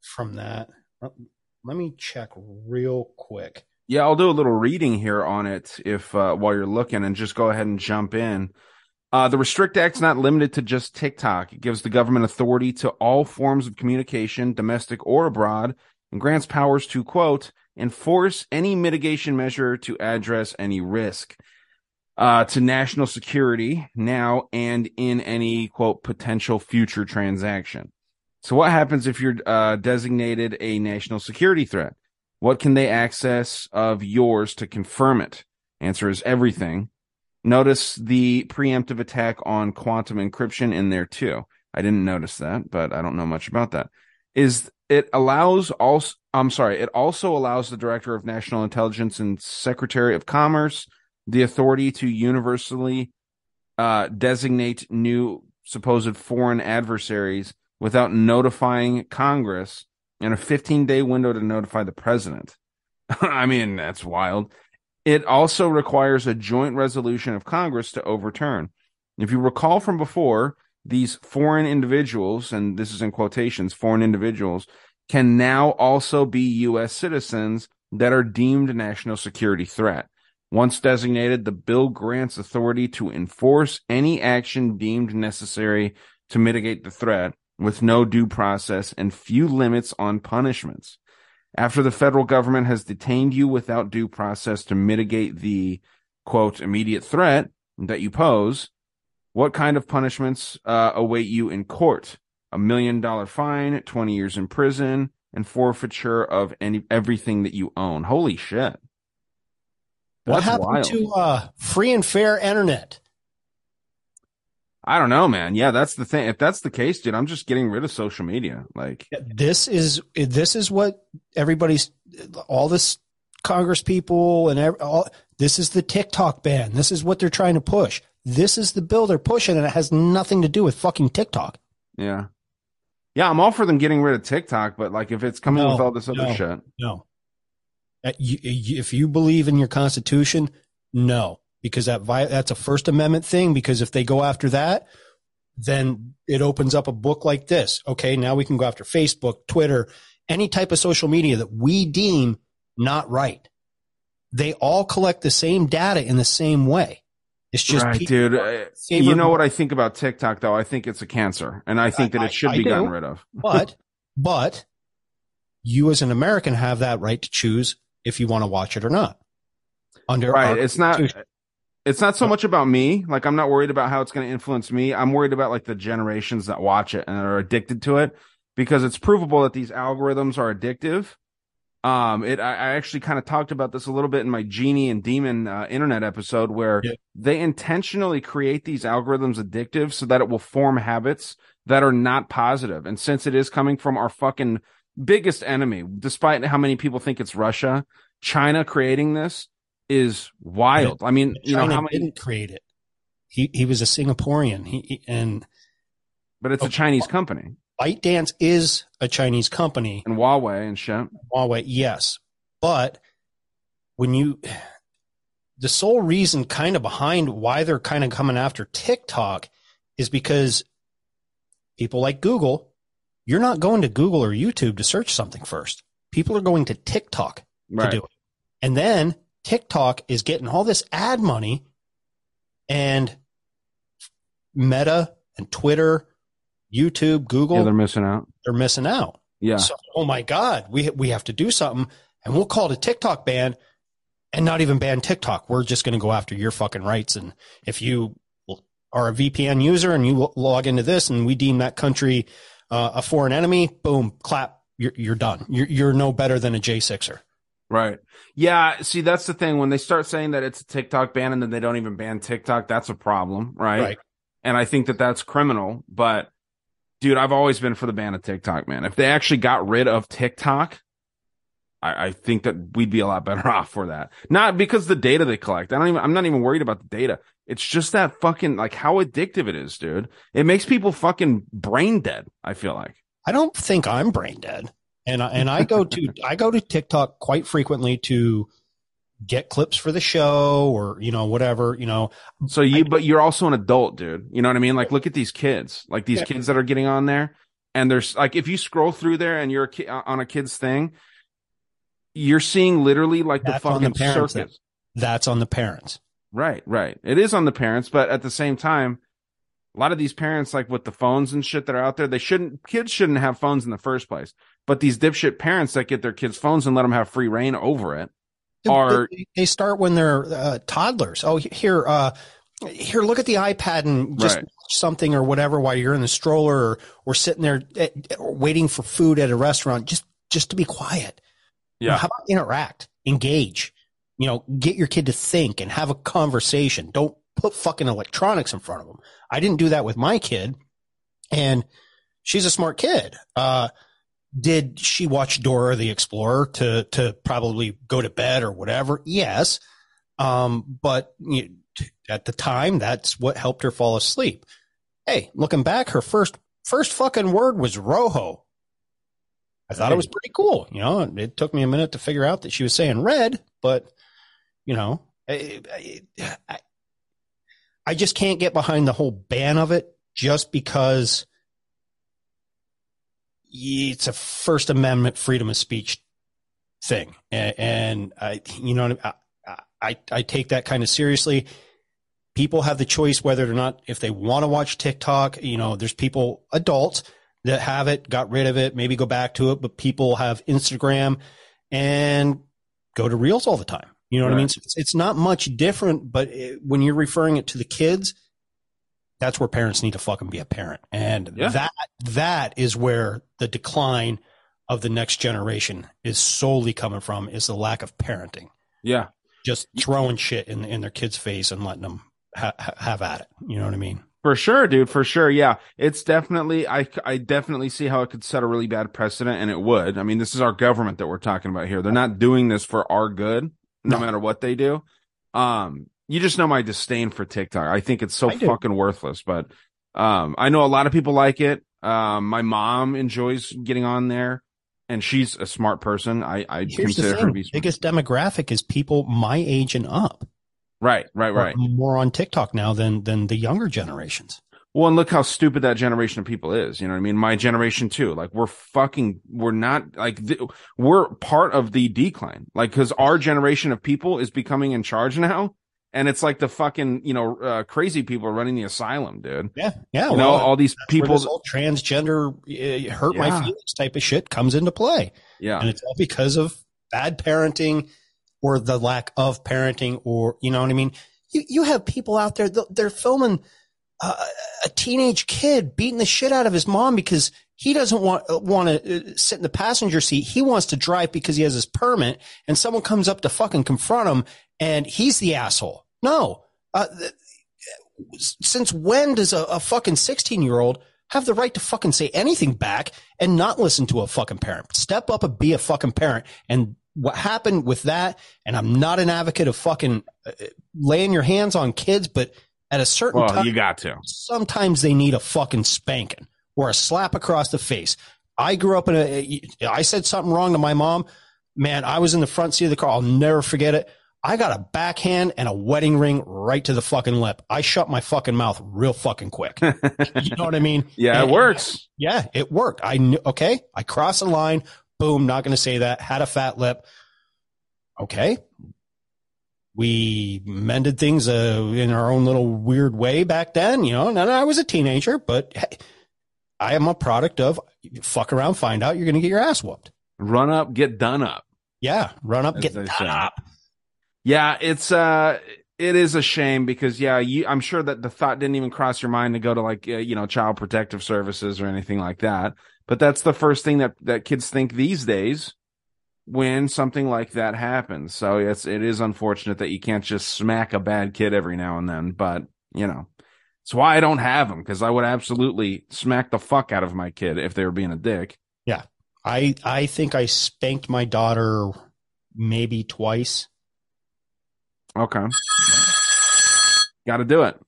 from that. Let me check real quick. Yeah, I'll do a little reading here on it if uh, while you're looking, and just go ahead and jump in. Uh, the Restrict Act's not limited to just TikTok. It gives the government authority to all forms of communication, domestic or abroad, and grants powers to quote enforce any mitigation measure to address any risk uh, to national security now and in any quote potential future transaction. So, what happens if you're uh, designated a national security threat? What can they access of yours to confirm it? Answer is everything. Notice the preemptive attack on quantum encryption in there too. I didn't notice that, but I don't know much about that. Is it allows also I'm sorry, it also allows the Director of National Intelligence and Secretary of Commerce the authority to universally uh, designate new supposed foreign adversaries without notifying Congress and a 15 day window to notify the president. I mean, that's wild. It also requires a joint resolution of Congress to overturn. If you recall from before, these foreign individuals, and this is in quotations, foreign individuals, can now also be U.S. citizens that are deemed a national security threat. Once designated, the bill grants authority to enforce any action deemed necessary to mitigate the threat with no due process and few limits on punishments. After the federal government has detained you without due process to mitigate the quote immediate threat that you pose, what kind of punishments uh, await you in court? A million dollar fine, 20 years in prison, and forfeiture of any everything that you own. Holy shit. What That's happened wild. to uh, free and fair internet? I don't know, man. Yeah, that's the thing. If that's the case, dude, I'm just getting rid of social media. Like, This is this is what everybody's all this Congress people and all this is the TikTok ban. This is what they're trying to push. This is the bill they're pushing, and it has nothing to do with fucking TikTok. yeah. Yeah, I'm all for them getting rid of TikTok, but like if it's coming No, with all this other no, shit. No. Uh, If you believe in your Constitution, no, because that vi- that's a First Amendment thing. Because if they go after that, then it opens up a book like this. Okay, now we can go after Facebook, Twitter, any type of social media that we deem not right. They all collect the same data in the same way. It's just right, dude. Uh, You know what I think about TikTok, though? I think it's a cancer, and I think that it should I be do. gotten rid of. but but you as an American have that right to choose if you want to watch it or not. Under right, it's not. It's not so much about me. Like, I'm not worried about how it's going to influence me. I'm worried about like the generations that watch it and are addicted to it because it's provable that these algorithms are addictive. Um, it, I, I actually kind of talked about this a little bit in my genie and demon uh, internet episode where they intentionally create these algorithms addictive so that it will form habits that are not positive. And since it is coming from our fucking biggest enemy, despite how many people think it's Russia, China creating this is wild. I mean, you know, how many, didn't create it. He he was a Singaporean. He, he- and but it's a Chinese company. ByteDance is a Chinese company. And Huawei and shit. Huawei, yes. But when you the sole reason kind of behind why they're kind of coming after TikTok is because people like Google, you're not going to Google or YouTube to search something first. People are going to TikTok Right. to do it. And then TikTok is getting all this ad money and Meta and Twitter, YouTube, Google, Yeah, they're missing out. they're missing out. Yeah. So, oh my God, we we have to do something, and we'll call it a TikTok ban, and not even ban TikTok. We're just going to go after your fucking rights. And if you are a VPN user and you log into this, and we deem that country uh, a foreign enemy, boom, clap, you're you're done. You're you're no better than a J sixer. Right. Yeah. See, that's the thing. When they start saying that it's a TikTok ban and then they don't even ban TikTok, that's a problem. Right. Right. And I think that that's criminal. But dude, I've always been for the ban of TikTok, man. If they actually got rid of TikTok, I, I think that we'd be a lot better off for that. Not because the data they collect. I don't even, I'm not even worried about the data. It's just that fucking, like how addictive it is, dude. It makes people fucking brain dead. I feel like. I don't think I'm brain dead, and I, and I go to I go to TikTok quite frequently to get clips for the show or you know whatever you know So you, but you're also an adult, dude. You know what I mean? Like, look at these kids, like these Yeah. kids that are getting on there, and there's like, if you scroll through there and you're a ki- uh, on a kid's thing, you're seeing literally like the That's the fucking parents circus. that's on the parents Right, right. It is on the parents, but at the same time, a lot of these parents, like with the phones and shit that are out there, they shouldn't, kids shouldn't have phones in the first place. But these dipshit parents that get their kids phones and let them have free rein over it are, They- they start when they're uh, toddlers. Oh here uh here look at the ipad and just Right. watch something or whatever while you're in the stroller or, or sitting there eh, waiting for food at a restaurant. Just just to be quiet. Yeah. how about interact? Engage. You know get your kid to think and have a conversation. Don't put fucking electronics in front of them i didn't do that with my kid and she's a smart kid. Uh did she watch Dora the Explorer to to probably go to bed or whatever? Yes, um, but you, at the time, that's what helped her fall asleep. Hey, looking back, her first first fucking word was rojo. I thought it was pretty cool. You know, it took me a minute to figure out that she was saying red, but you know, I, I, I- I just can't get behind the whole ban of it just because it's a First Amendment freedom of speech thing, and, and I, you know, I, I I take that kind of seriously. People have the choice whether or not if they want to watch TikTok. You know, there's people adults that have it, got rid of it, maybe go back to it, but people have Instagram and go to Reels all the time. You know what I mean? So it's, it's not much different, but it, when you're referring it to the kids, that's where parents need to fucking be a parent. And Yeah. that that is where the decline of the next generation is solely coming from is the lack of parenting. yeah. Just throwing shit in in their kids' face and letting them ha- ha- have at it. You know what I mean? For sure, dude. For sure. Yeah. It's definitely, I, I definitely see how it could set a really bad precedent and it would. I mean, this is our government that we're talking about here. They're not doing this for our good, no, No. matter what they do. Um, you just know my disdain for TikTok. I think it's so fucking worthless, but, um, I know a lot of people like it. Um, my mom enjoys getting on there and she's a smart person. I, I Here's the consider her to be smart. biggest demographic is people my age and up. Right, right, right. More on TikTok now than than the younger generations. Well, and look how stupid that generation of people is. You know what I mean? My generation too. Like we're fucking, we're not like, th- we're part of the decline. Like, cause our generation of people is becoming in charge now. And it's like the fucking, you know, uh, crazy people running the asylum, dude. Yeah, yeah. You know, all these people. whole transgender uh, hurt my feelings type of shit comes into play. yeah. and it's all because of bad parenting or the lack of parenting or you know what i mean you, you have people out there they're filming uh, a teenage kid beating the shit out of his mom because he doesn't want want to uh, sit in the passenger seat he wants to drive because he has his permit and someone comes up to fucking confront him and he's the asshole no uh, th- since when does a, a fucking 16 year old have the right to fucking say anything back and not listen to a fucking parent? Step up and be a fucking parent. And what happened with that, and I'm not an advocate of fucking uh, laying your hands on kids, but at a certain Well, time, you got to. sometimes they need a fucking spanking or a slap across the face. I grew up in a, I said something wrong to my mom. Man, I was in the front seat of the car. I'll never forget it. I got a backhand and a wedding ring right to the fucking lip. I shut my fucking mouth real fucking quick. you know what I mean? Yeah, it And- works. Yeah, it worked. I knew, okay. I crossed the line. Boom. Not going to say that. Had a fat lip. Okay. We mended things uh, in our own little weird way back then, you know. And I was a teenager, but hey, I am a product of fuck around, find out you're going to get your ass whooped. Run up, get done up. Yeah, run up, as get done say. up. Yeah, it's uh it is a shame because yeah, you I'm sure that the thought didn't even cross your mind to go to like uh, you know child protective services or anything like that. But that's the first thing that that kids think these days when something like that happens. So it's it is unfortunate that you can't just smack a bad kid every now and then, but you know. It's why I don't have them because I would absolutely smack the fuck out of my kid if they were being a dick. Yeah. I I think I spanked my daughter maybe twice. Okay. Got to do it.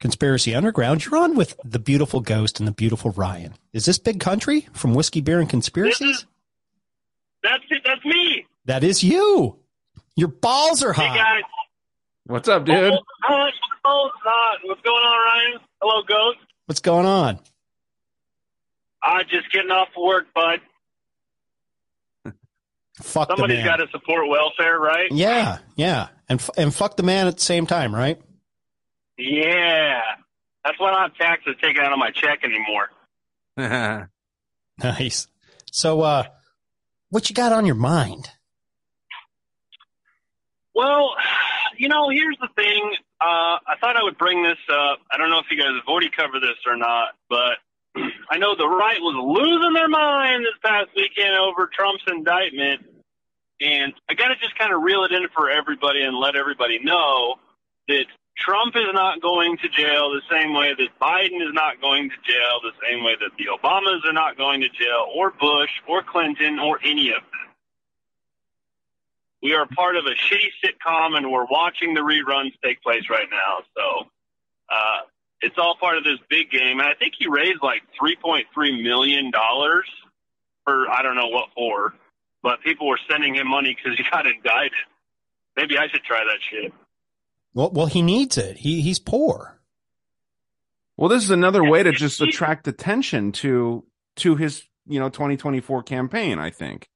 Conspiracy Underground, you're on with the beautiful Ghost and the beautiful Ryan. Is this Big Country from Whiskey Beer and Conspiracies? That's it. That's me. That is you. Your balls are Hey hot. guys. What's up, dude? Oh, it's not. What's going on, Ryan? Hello, Ghost. What's going on? I uh, just getting off work, bud. Fuck Somebody's the got to support welfare, right? Yeah, yeah, and and fuck the man at the same time, right? Yeah. That's why I don't have taxes taken out of my check anymore. Nice. So, uh, what you got on your mind? Well, you know, here's the thing. Uh, I thought I would bring this up. I don't know if you guys have already covered this or not, but I know the right was losing their mind this past weekend over Trump's indictment. And I got to just kind of reel it in for everybody and let everybody know that Trump is not going to jail the same way that Biden is not going to jail, the same way that the Obamas are not going to jail, or Bush, or Clinton, or any of them. We are part of a shitty sitcom, and we're watching the reruns take place right now. So uh, it's all part of this big game. And I think he raised like $3.3 million for I don't know what for, but people were sending him money because he got indicted. Maybe I should try that shit. Well, well, he needs it. He he's poor. Well, this is another way to just attract attention to to his, you know, 2024 campaign, I think.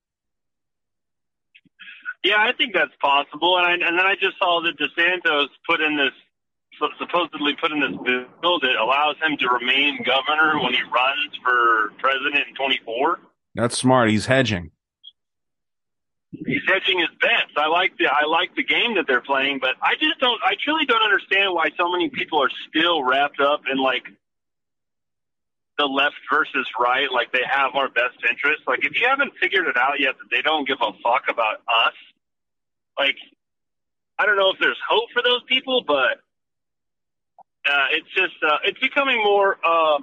Yeah, I think that's possible. And, I, and then I just saw that DeSantis put in this, su- supposedly put in this bill that allows him to remain governor when he runs for president in 24. That's smart. He's hedging. He's hedging his bets. I like the I like the game that they're playing, but I just don't. I truly don't understand why so many people are still wrapped up in like the left versus right. Like they have our best interests. Like if you haven't figured it out yet that they don't give a fuck about us, like I don't know if there's hope for those people, but uh, it's just uh, it's becoming more um,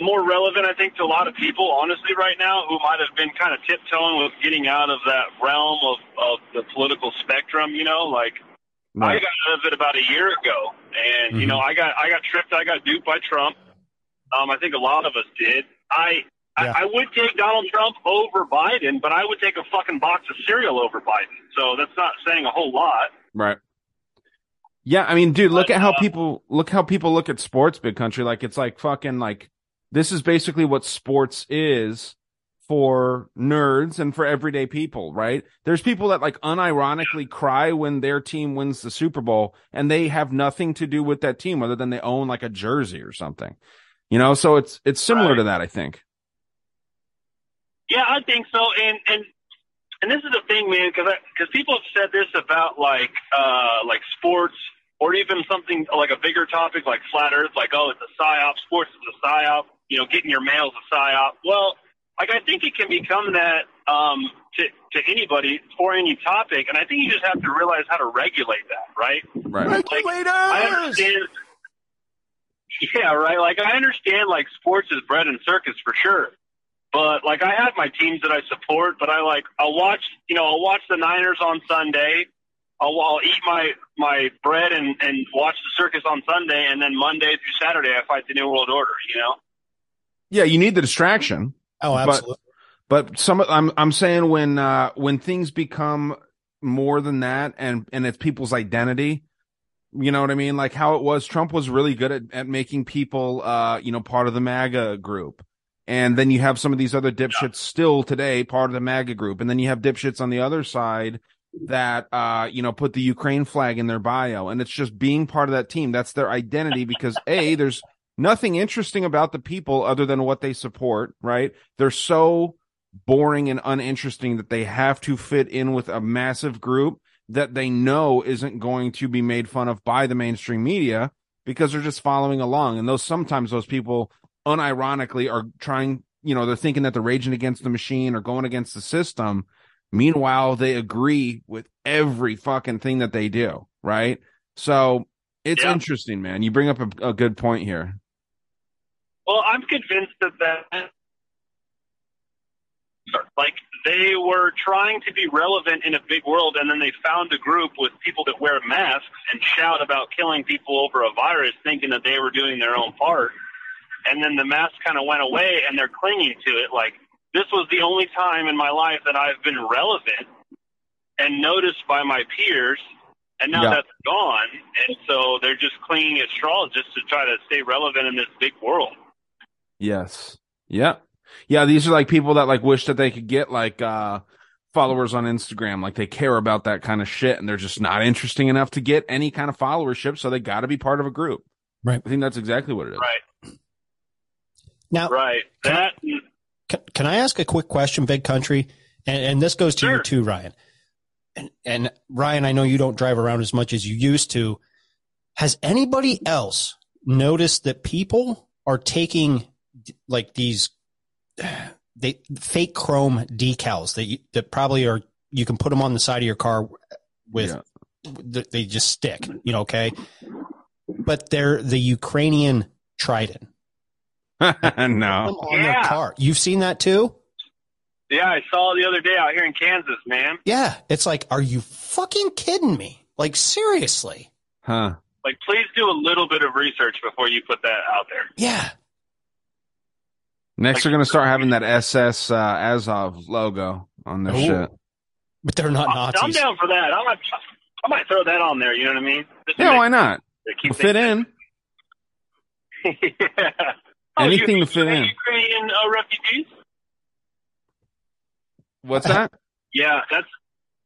more relevant, I think, to a lot of people, honestly, right now, who might have been kind of tiptoeing with getting out of that realm of, of the political spectrum. You know, like I got out of it about a year ago, and you know, I got I got tripped, I got duped by Trump. Um, I think a lot of us did. I. I, I would take Donald Trump over Biden, but I would take a fucking box of cereal over Biden. So that's not saying a whole lot. Right. Yeah, I mean, dude, look at how people look how people look at sports, big country. Like it's like fucking like this is basically what sports is for nerds and for everyday people, right? There's people that like unironically cry when their team wins the Super Bowl and they have nothing to do with that team other than they own like a jersey or something. You know, so it's it's similar to that, I think. Yeah, I think so. And and and this is the thing, man, because because people have said this about like uh like sports or even something like a bigger topic like flat Earth, like oh, it's a psyop. Sports is a psyop. You know, getting your mail's a psyop. Well, like I think it can become that um to to anybody for any topic, and I think you just have to realize how to regulate that, right? Right. Like, I understand. Yeah, right. Like I understand, like sports is bread and circus for sure. But like I have my teams that I support, but I like I'll watch you know I'll watch the Niners on Sunday. I'll, I'll eat my my bread and and watch the circus on Sunday, and then Monday through Saturday I fight the New World Order. You know. Yeah, you need the distraction. Oh, But- absolutely. But, some I'm I'm saying when uh when things become more than that and and it's people's identity, you know what I mean? Like how it was Trump was really good at, at making people uh you know part of the MAGA group. And then you have some of these other dipshits still today part of the MAGA group. And then you have dipshits on the other side that uh you know put the Ukraine flag in their bio and it's just being part of that team. That's their identity because A, there's nothing interesting about the people other than what they support, right? They're so boring and uninteresting that they have to fit in with a massive group that they know isn't going to be made fun of by the mainstream media because they're just following along. And those sometimes those people unironically are trying, you know, they're thinking that they're raging against the machine or going against the system. Meanwhile, they agree with every fucking thing that they do, right? So it's interesting, man. You bring up a, a good point here. Well, I'm convinced that that like they were trying to be relevant in a big world, and then they found a group with people that wear masks and shout about killing people over a virus, thinking that they were doing their own part. And then the mask kind of went away, and they're clinging to it. Like this was the only time in my life that I've been relevant and noticed by my peers. And now Yeah. that's gone. And so they're just clinging at straws just to try to stay relevant in this big world. Yes. Yeah. Yeah. These are like people that like wish that they could get like, uh, followers on Instagram. Like they care about that kind of shit and they're just not interesting enough to get any kind of followership. So they got to be part of a group. Right. I think that's exactly what it is. Right. Now, Right. That, Can, can I ask a quick question, Big Country? And, and this goes to you too, Ryan. And, and Ryan, I know you don't drive around as much as you used to. Has anybody else noticed that people are taking like these they fake chrome decals that you, that probably are you can put them on the side of your car with th- they just stick, you know, okay? But they're the Ukrainian Trident no. on their car. You've seen that too? yeah, I saw it the other day out here in Kansas, man. Yeah, it's like, are you fucking kidding me? Like seriously? Huh. Like, please do a little bit of research before you put that out there. Yeah. Next, they're going to start having that SS uh, Azov logo on their Ooh. shit. But they're not Nazis. I'm down for that. I might, I might throw that on there. You know what I mean? Just Yeah, make- why not? to keep Fit in. yeah. Anything you, to fit in. Ukrainian uh, refugees? What's that? Yeah, that's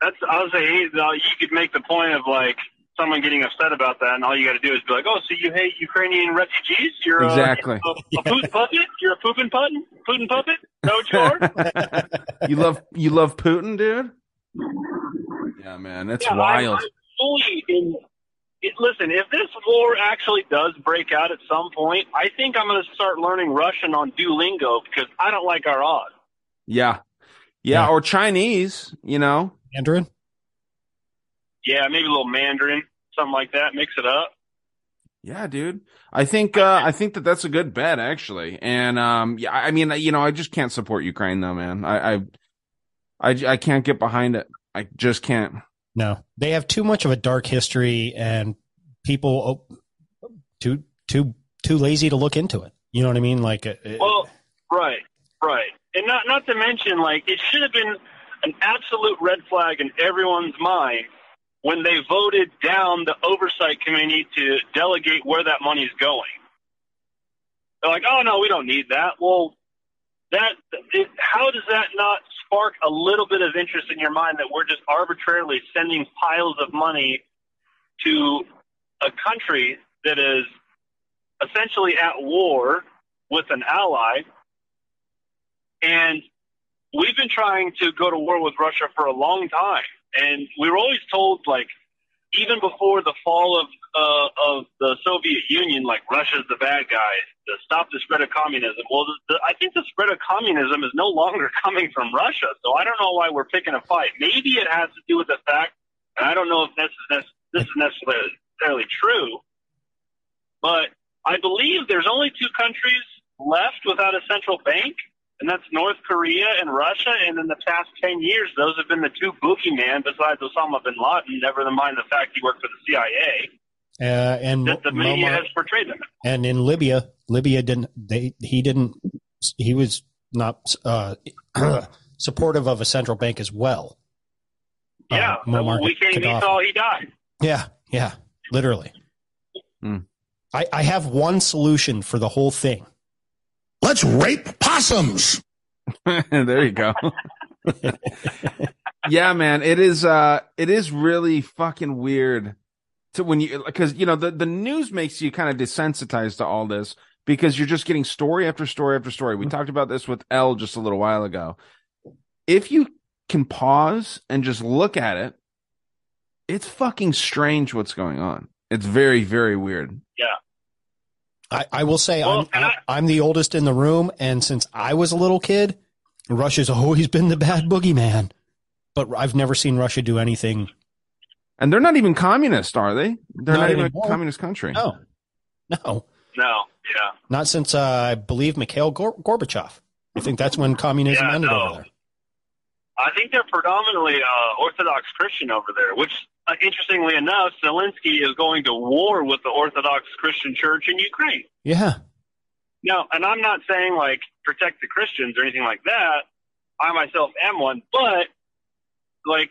that's. I was saying uh, you could make the point of like someone getting upset about that, and all you got to do is be like, "Oh, so you hate Ukrainian refugees? You're uh, Exactly. a, a poop puppet? You're a pooping puppet? Putin puppet? No, what you are? you love you love Putin, dude? Yeah, man, that's Yeah, wild. I, I'm fully in. It, listen, if this war actually does break out at some point, I think I'm going to start learning Russian on Duolingo because I don't like our odds. yeah. yeah, or Chinese. You know, Mandarin. Yeah, maybe a little Mandarin, something like that. Mix it up. Yeah, dude. I think uh, I think that that's a good bet actually. And um, yeah, I mean, you know, I just can't support Ukraine though, man. I I I, I can't get behind it. I just can't. No, they have too much of a dark history, and people oh, too too too lazy to look into it. You know what I mean? Like, uh, it, Well, right, right, and not not to mention like it should have been an absolute red flag in everyone's mind when they voted down the oversight committee to delegate where that money's going. They're like, oh no, we don't need that. Well, that it, how does that not spark a little bit of interest in your mind that we're just arbitrarily sending piles of money to a country that is essentially at war with an ally? And we've been trying to go to war with Russia for a long time. And we were always told like even before the fall of uh, of the Soviet Union, like Russia's the bad guy to stop the spread of communism. Well, the, the, I think the spread of communism is no longer coming from Russia, so I don't know why we're picking a fight. Maybe it has to do with the fact, and I don't know if this is this is necessarily, true, but I believe there's only two countries left without a central bank, and that's North Korea and Russia. And in the past 10 years, those have been the two boogeyman besides Osama bin Laden, never mind the fact he worked for the CIA, uh, and that the media Muammar- has portrayed them. and in Libya, Libya didn't. They he didn't. He was not uh, supportive of a central bank as well. Uh, Yeah, Muammar we came, we Gaddafi. saw he died. Yeah, yeah, literally. Hmm. I, I have one solution for the whole thing. Let's rape possums. there you go. yeah, man, it is uh it is really fucking weird to when you because you know the the news makes you kind of desensitized to all this because you're just getting story after story after story. We mm-hmm. talked about this with L just a little while ago. If you can pause and just look at it, it's fucking strange what's going on. It's very very weird. Yeah. I, I will say I'm, I'm the oldest in the room, and since I was a little kid, Russia's always been the bad boogeyman. But I've never seen Russia do anything. And they're not even communist, are they? They're Not not, even anymore. a communist country. No, no, No, yeah. not since uh, I believe Mikhail Gor- Gorbachev. I think that's when communism Yeah, ended no. over there. I think they're predominantly uh, Orthodox Christian over there, which, uh, interestingly enough, Zelensky is going to war with the Orthodox Christian Church in Ukraine. Yeah, Now, and I'm not saying like protect the Christians or anything like that, I myself am one, but like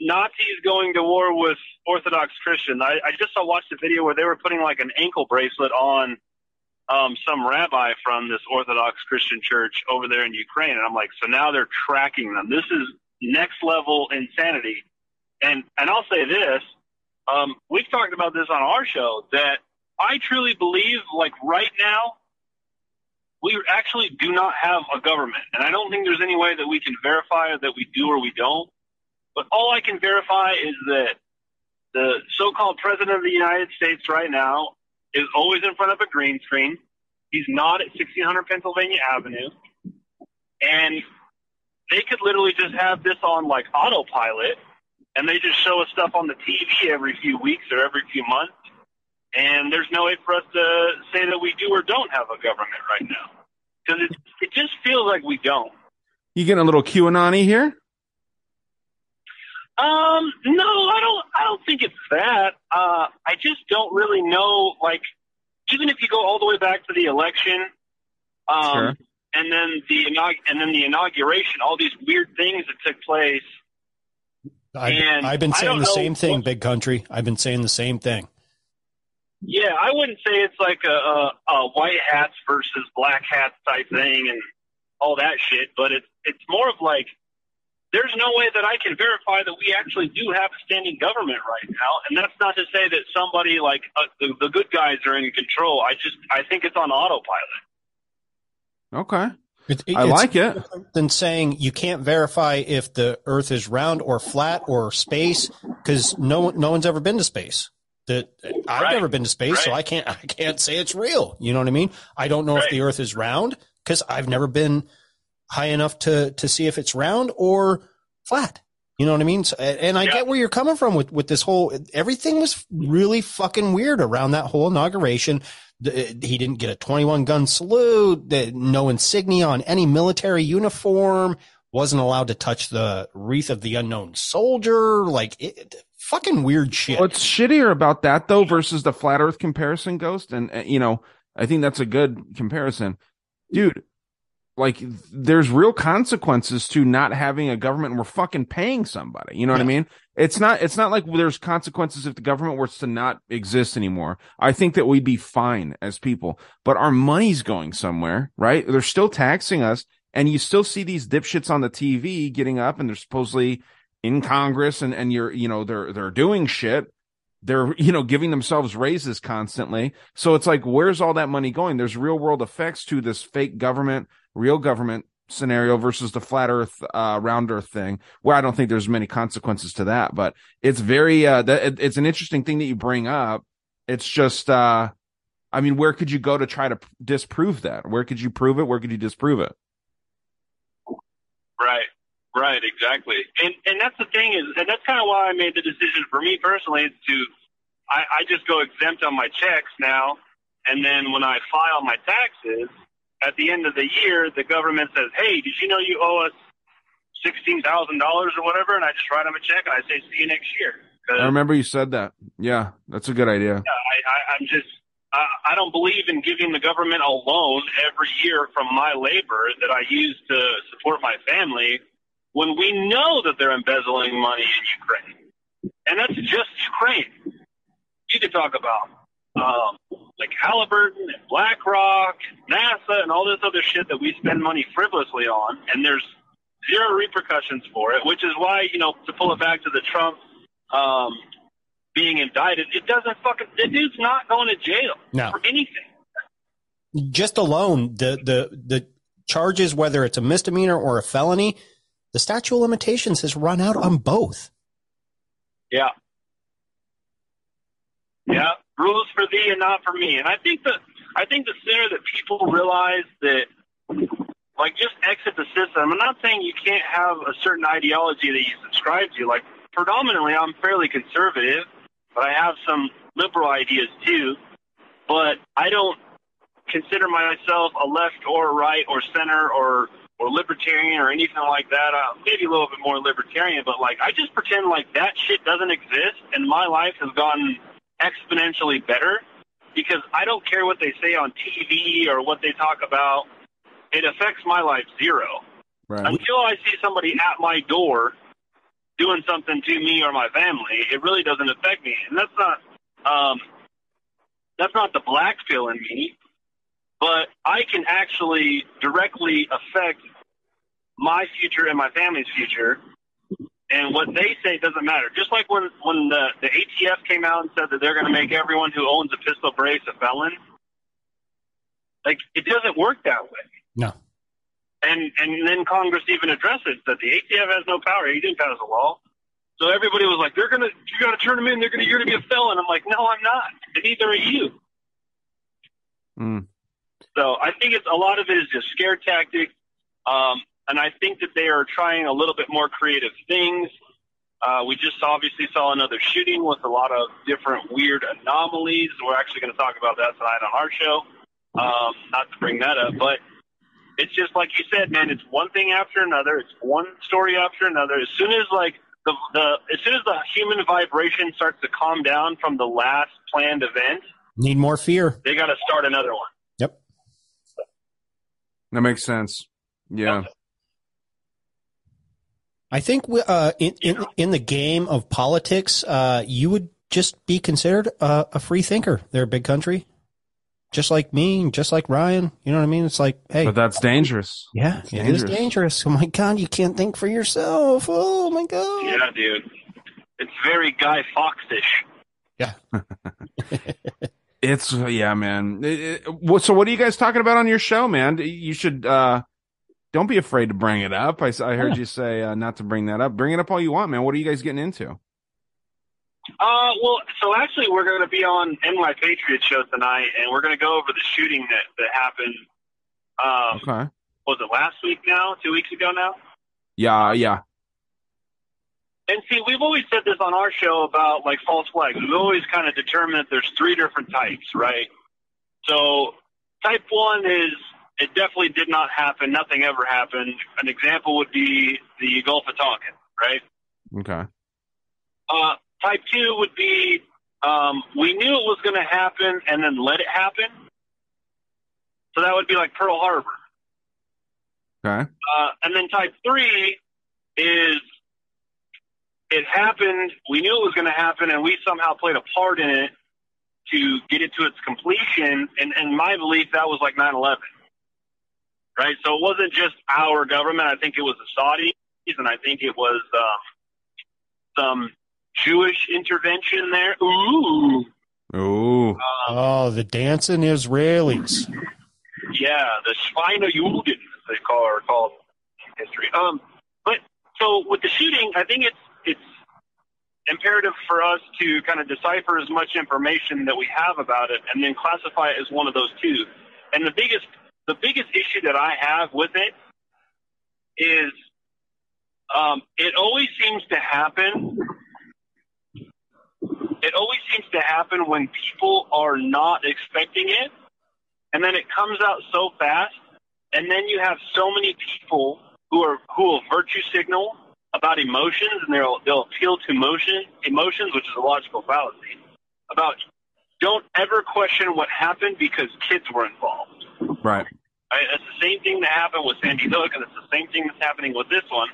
Nazis going to war with Orthodox Christians. I, I just saw watched a video where they were putting like an ankle bracelet on um, some rabbi from this Orthodox Christian church over there in Ukraine, and I'm like, so now they're tracking them. This is next level insanity. And and I'll say this, um, we've talked about this on our show that I truly believe, like right now, we actually do not have a government, and I don't think there's any way that we can verify that we do or we don't. But all I can verify is that the so-called president of the United States right now is always in front of a green screen. He's not at 1600 Pennsylvania Avenue, and they could literally just have this on like autopilot, and they just show us stuff on the TV every few weeks or every few months, and there's no way for us to say that we do or don't have a government right now because it it just feels like we don't. You getting a little QAnon here? Um, no, I don't. I don't think it's that. Uh, I just don't really know. Like, even if you go all the way back to the election, um, Sure. and then the inaug- and then the inauguration, all these weird things that took place. I've, And I've been saying the know same thing, what- big country. I've been saying the same thing. Yeah, I wouldn't say it's like a, a, a white hats versus black hats type thing and all that shit, but it's it's more of like there's no way that I can verify that we actually do have a standing government right now, and that's not to say that somebody like uh, the, the good guys are in control. I just I think it's on autopilot. Okay. It- I it's like it. Than saying you can't verify if the Earth is round or flat or space because no one- no one's ever been to space. That I've Right. never been to space, so I can't I can't say it's real. You know what I mean? I don't know if the Earth is round because I've never been high enough to to see if it's round or flat. You know what I mean? So, and I get where you're coming from with with this whole. Everything was really fucking weird around that whole inauguration. He didn't get a 21 gun salute. No insignia on any military uniform. Wasn't allowed to touch the wreath of the unknown soldier. Like it, fucking weird shit. What's shittier about that though versus the flat Earth comparison, Ghost, and uh, you know, I think that's a good comparison, dude. Like, there's real consequences to not having a government. and We're fucking paying somebody. You know what I mean? It's not. It's not like there's consequences if the government were to not exist anymore. I think that we'd be fine as people, but our money's going somewhere, right? They're still taxing us, and you still see these dipshits on the TV getting up, and they're supposedly in Congress, and and you're, you know, they're they're doing shit they're you know giving themselves raises constantly so it's like where's all that money going there's real world effects to this fake government real government scenario versus the flat earth uh round earth thing where i don't think there's many consequences to that but it's very uh it's an interesting thing that you bring up. It's just uh i mean where could you go to try to p- disprove that? Where could you prove it? Where could you disprove it? Right. Right, exactly. And and that's the thing is and that's kind of why I made the decision for me personally is to I, I just go exempt on my checks now. And then when I file my taxes at the end of the year the government says, "Hey, did you know you owe us $16,000 or whatever?" and I just write them a check and I say, "See you next year." i remember you said that yeah that's a good idea I, I, I'm just, I, I don't believe in giving the government a loan every year from my labor that I use to support my family when we know that they're embezzling money in Ukraine. And that's just Ukraine. You could talk about um, like Halliburton and BlackRock, NASA, and all this other shit that we spend money frivolously on, and there's zero repercussions for it, which is why, you know, to pull it back to the Trump um, being indicted, it doesn't fucking, the dude's not going to jail No. for anything. just alone the the the charges whether it's a misdemeanor or a felony the statute of limitations has run out on both Yeah. Yeah. Rules for thee and not for me. And I think that I think the sooner that people realize that like just exit the system. I'm not saying you can't have a certain ideology that you subscribe to. Like predominantly I'm fairly conservative, but I have some liberal ideas too. But I don't consider myself a left or right or center or or libertarian or anything like that. Uh, maybe a little bit more libertarian, but like I just pretend like that shit doesn't exist, and my life has gotten exponentially better because I don't care what they say on TV or what they talk about. It affects my life zero. Right. Until I see somebody at my door doing something to me or my family, it really doesn't affect me. And that's not um, that's not the black pill in me, but I can actually directly affect my future and my family's future. And what they say doesn't matter. Just like when when the the ATF came out and said that they're going to make everyone who owns a pistol brace a felon. Like it doesn't work that way. No. And and then Congress even addresses that the ATF has no power. He didn't pass a law. So everybody was like, "They're gonna, you got to turn them in. They're gonna, you're gonna be a felon." I'm like, "No, I'm not. And neither are you." Mm. So I think it's a lot of it is just scare tactics, um, and I think that they are trying a little bit more creative things. Uh, we just obviously saw another shooting with a lot of different weird anomalies. We're actually going to talk about that tonight on our show. Um, not to bring that up, but it's just like you said, man. It's one thing after another. It's one story after another. As soon as like the the as soon as the human vibration starts to calm down from the last planned event, Need more fear. they got to start another one. Yep. That makes sense. Yeah. I think we- uh, in, in in the game of politics, uh, you would just be considered a, a free thinker. They're a big country, just like me, just like Ryan. You know what I mean? It's like, hey, But that's dangerous. yeah, It's it is dangerous. Oh my god, you can't think for yourself. Oh my god. Yeah, dude. It's very Guy Foxish. Yeah. it's yeah, man. It- it- so what are you guys talking about on your show, man? You should uh don't be afraid to bring it up. I, I heard Yeah. you say uh, not to bring that up. Bring it up all you want, man. What are you guys getting into? Uh, well, so actually, we're going to be on in my Patriot show tonight, and we're going to go over the shooting that that happened. Um, Okay. was it last week now? Two weeks ago now? Yeah, yeah. And see, we've always said this on our show about like false flags. We've always kind of determined that there's three different types, right? So, type one is it definitely did not happen. Nothing ever happened. An example would be the Gulf of Tonkin, right? Okay. Uh, type two would be um, we knew it was going to happen and then let it happen. So that would be like Pearl Harbor. Okay. Uh, and then type three is it happened. We knew it was going to happen, and we somehow played a part in it to get it to its completion. And, and my belief that was like 9/11, right? So it wasn't just our government. I think it was the Saudis, and I think it was um, some Jewish intervention there. Ooh, Ooh. Oh, the dancing Israelis. yeah, the Schweinejuden, as they call are called in history. Um, but so with the shooting, I think it's it's imperative for us to kind of decipher as much information that we have about it, and then classify it as one of those two. And the biggest the biggest issue that I have with it is um, it always seems to happen. It always seems to happen when people are not expecting it, and then it comes out so fast, and then you have so many people who are who will virtue signal about emotions, and they'll they'll appeal to emotion emotions, which is a logical fallacy. About don't ever question what happened because kids were involved. Right. Right? It's the same thing that happened with Sandy Hook, and it's the same thing that's happening with this one.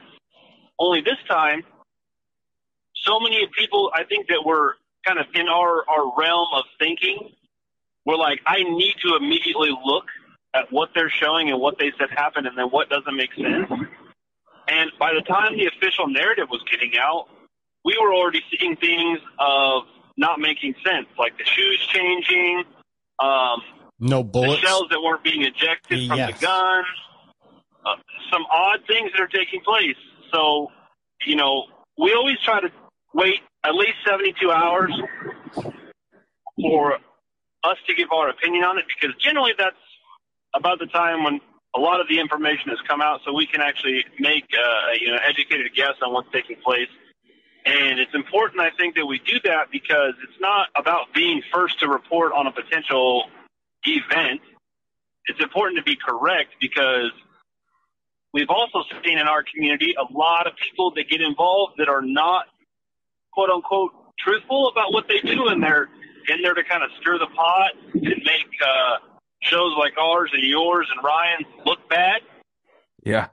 Only this time, so many people, I think, that were kind of in our, our realm of thinking were like, I need to immediately look at what they're showing and what they said happened, and then what doesn't make sense. And by the time the official narrative was getting out, we were already seeing things of not making sense, like the shoes changing, um, No the bullets. shells that weren't being ejected from Yes. the gun, uh, some odd things that are taking place. So, you know, we always try to wait at least 72 hours for us to give our opinion on it because generally that's about the time when a lot of the information has come out so we can actually make uh, you know educated guess on what's taking place and it's important i think that we do that because it's not about being first to report on a potential event it's important to be correct because we've also seen in our community a lot of people that get involved that are not quote unquote truthful about what they do and they're in there to kind of stir the pot and make uh, shows like ours and yours and Ryan's look bad. Yeah.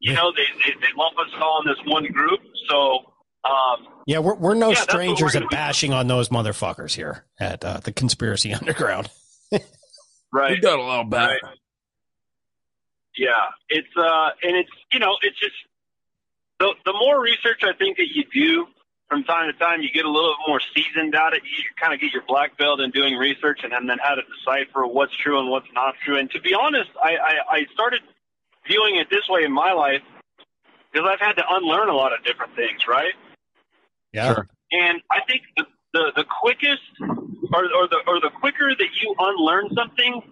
You know, they, they they lump us all in this one group. So um, Yeah, we're we're no Yeah, strangers at gonna bashing on those motherfuckers here at uh, the Conspiracy Underground. Right. We got a lot better. Right. Yeah, it's uh, and it's you know, it's just the the more research I think that you do from time to time, you get a little bit more seasoned at it. You kind of get your black belt in doing research, and then, then how to decipher what's true and what's not true. And to be honest, I I, I started viewing it this way in my life because I've had to unlearn a lot of different things, right? Yeah. And I think the, the, the quickest or, or the or the quicker that you unlearn something,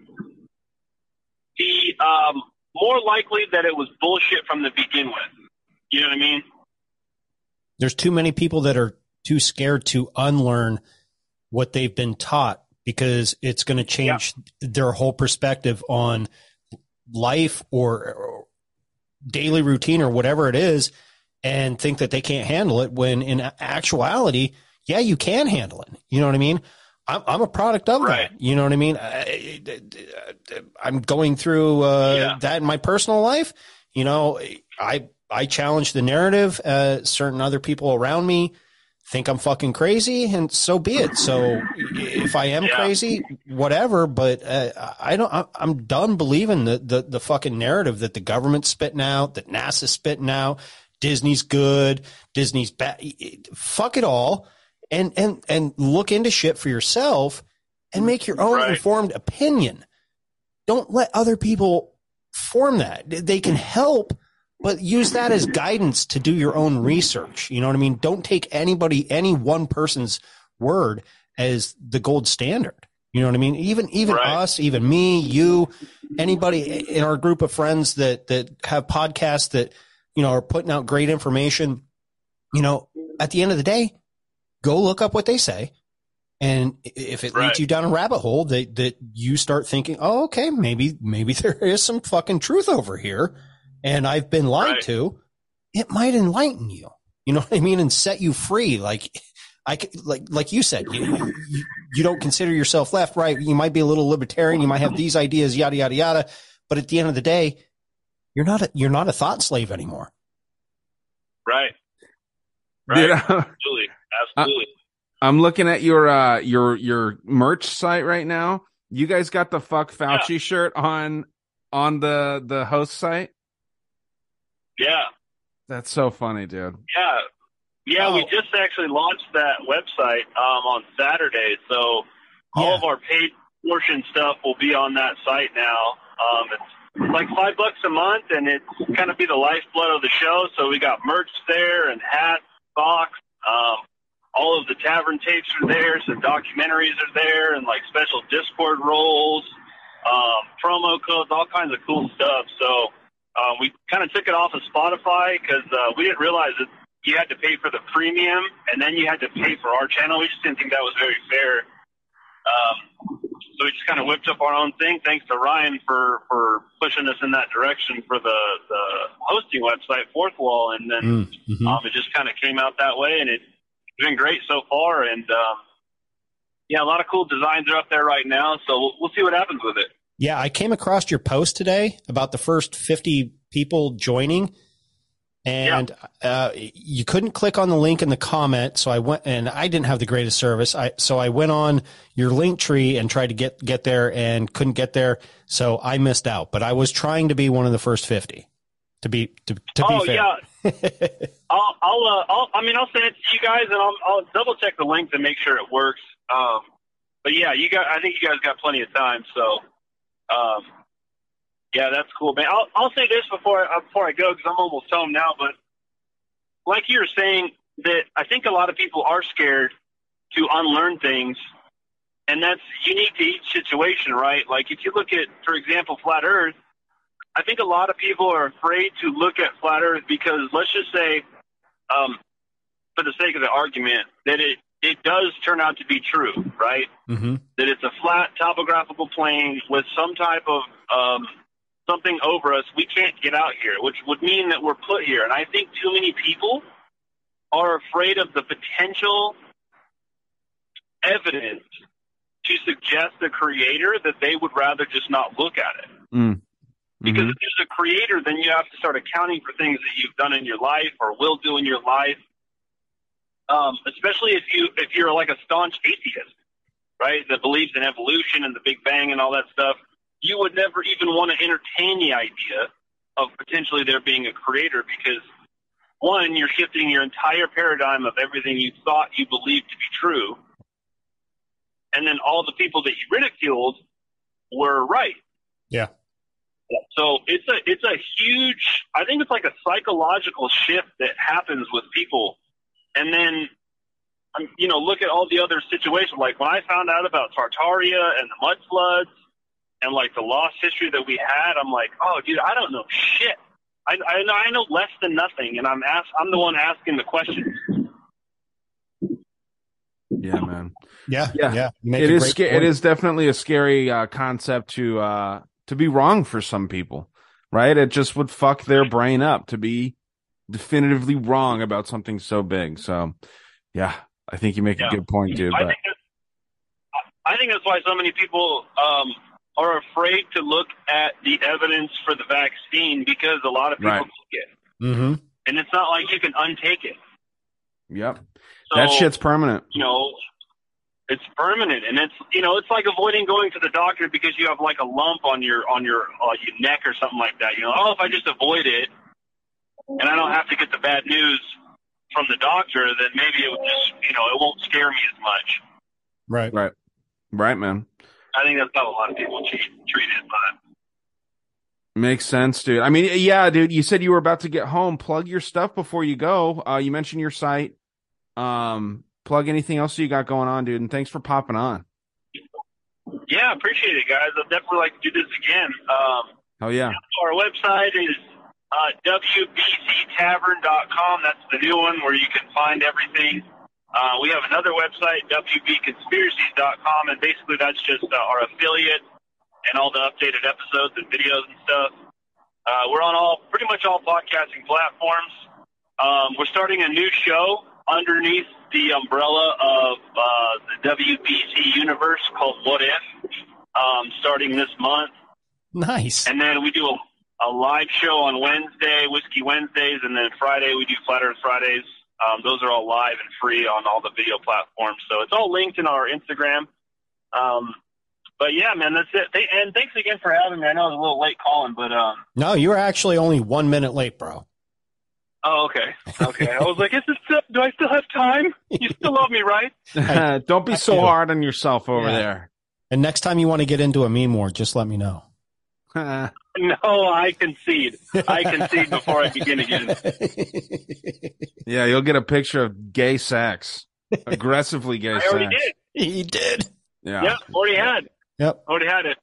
the um, more likely that it was bullshit from the begin with. You know what I mean? There's too many people that are too scared to unlearn what they've been taught because it's going to change their whole perspective on life or, or daily routine or whatever it is and think that they can't handle it when in actuality, yeah, you can handle it. You know what I mean? I'm, I'm a product of that. You know what I mean? I, I'm going through uh, that in my personal life. You know, I I challenge the narrative. Uh, certain other people around me think I'm fucking crazy, and so be it. So if I am crazy, whatever. But uh, I don't. I- I'm done believing the, the the fucking narrative that the government's spitting out, that NASA's spitting out. Disney's good. Disney's bad. Fuck it all, and and and look into shit for yourself, and make your own informed opinion. Don't let other people form that. They can help, but use that as guidance to do your own research. You know what I mean? Don't take anybody, any one person's word as the gold standard. You know what I mean? Even even us, even me, you, anybody in our group of friends that that have podcasts that you know are putting out great information. You know, at the end of the day, go look up what they say. And if it leads you down a rabbit hole that, that you start thinking, oh, okay, maybe, maybe there is some fucking truth over here and I've been lied to, it might enlighten you. You know what I mean? And set you free. Like, I, c- like, like you said, you, you, you don't consider yourself left, right? You might be a little libertarian. You might have these ideas, yada, yada, yada. But at the end of the day, you're not a, you're not a thought slave anymore. Right. Dude, Absolutely. Absolutely. I'm looking at your uh your your merch site right now. You guys got the fuck Fauci shirt on on the the host site. yeah. That's so funny, dude. Yeah. Yeah, Oh. we just actually launched that website um, on Saturday. So all of our paid portion stuff will be on that site now. Um, it's like five bucks a month, and it's kind of be the lifeblood of the show. So we got merch there and hats, socks. Um, all of the tavern tapes are there. Some documentaries are there, and like special Discord roles, um, promo codes, all kinds of cool stuff. So um, we kind of took it off of Spotify because uh, we didn't realize that you had to pay for the premium and then you had to pay for our channel. We just didn't think that was very fair. Um, so we just kind of whipped up our own thing. Thanks to Ryan for, for pushing us in that direction for the, the hosting website, Fourthwall. And then Mm-hmm. um, it just kind of came out that way and it's been great so far. And um, yeah, a lot of cool designs are up there right now. So we'll, we'll see what happens with it. Yeah, I came across your post today about the first 50 people joining and uh, you couldn't click on the link in the comment. So I went and I didn't have the greatest service. I, so I went on your link tree and tried to get, get there and couldn't get there. So I missed out, but I was trying to be one of the first 50 to be, to, to oh be fair. yeah. I'll, I'll, uh, I'll, I mean, I'll send it to you guys, and I'll, I'll double check the link to make sure it works. Um, but yeah, you got, I think you guys got plenty of time. So, um, yeah, that's cool, man. I'll, I'll say this before, uh, before I go, because I'm almost home now. But like you were saying, that I think a lot of people are scared to unlearn things, and that's unique to each situation, right? Like if you look at, for example, flat Earth. I think a lot of people are afraid to look at flat Earth because let's just say, um, for the sake of the argument, that it, it does turn out to be true, right? Mm-hmm. That it's a flat topographical plane with some type of um, something over us. We can't get out here, which would mean that we're put here. And I think too many people are afraid of the potential evidence to suggest the creator that they would rather just not look at it. Mm. Because if there's a creator, then you have to start accounting for things that you've done in your life or will do in your life. Um, especially if you if you're like a staunch atheist, right? That believes in evolution and the Big Bang and all that stuff. You would never even want to entertain the idea of potentially there being a creator because one, you're shifting your entire paradigm of everything you thought you believed to be true. And then all the people that you ridiculed were right. Yeah. So it's a it's a huge I think it's like a psychological shift that happens with people. And then um, you know, look at all the other situations. Like when I found out about Tartaria and the mud floods and like the lost history that we had, I'm like, oh, dude, I don't know shit. I, I know I know less than nothing, and I'm ask I'm the one asking the questions. Yeah, man. Yeah, Yeah, yeah. You make it a is. great Sca- it point. is definitely a scary uh, concept to uh, to be wrong for some people, right? It just would fuck their brain up to be definitively wrong about something so big. So, yeah, I think you make Yeah. a good point, dude. I But think that's, I think that's why so many people um, are afraid to look at the evidence for the vaccine because a lot of people Right. took it, Mm-hmm. and it's not like you can untake it. yep, So, that shit's permanent. you know, it's permanent, and it's you know, it's like avoiding going to the doctor because you have like a lump on your on your uh, your neck or something like that. You know, oh, if I just avoid it, and I don't have to get the bad news from the doctor, then maybe it would just you know it won't scare me as much. Right. Right. Right, man. I think that's how a lot of people treat treat it, but. Makes sense, dude. I mean, yeah, dude. You said you were about to get home. Plug your stuff before you go. Uh, you mentioned your site. Um, plug anything else you got going on, dude. And thanks for popping on. Yeah, appreciate it, guys. I'd definitely like to do this again. Um, Oh yeah. our website is uh, wbctavern.com. That's the new one where you can find everything. Uh, we have another website, wbconspiracies.com, and basically that's just uh, our affiliate and all the updated episodes and videos and stuff. Uh, we're on all pretty much all podcasting platforms. Um, we're starting a new show underneath the umbrella of uh, the WBC universe called What If, um, starting this month. Nice. And then we do a, a live show on Wednesday, Whiskey Wednesdays, and then Friday we do Flat Earth Fridays. Um, those are all live and free on all the video platforms. So it's all linked in our Instagram. Um, but yeah, man, that's it. Th- and thanks again for having me. I know I was a little late calling, but um, No, you were actually only one minute late, bro. Oh, okay, okay. I was like, is it still, do I still have time? You still love me, right? Uh, don't be so do. hard on yourself over Yeah. And next time you want to get into a meme war, just let me know. No, I concede. I concede before I begin again. yeah, you'll get a picture of gay sex, aggressively gay I sex. already did. He did. Yeah. Yep, already had. Yep. Already had it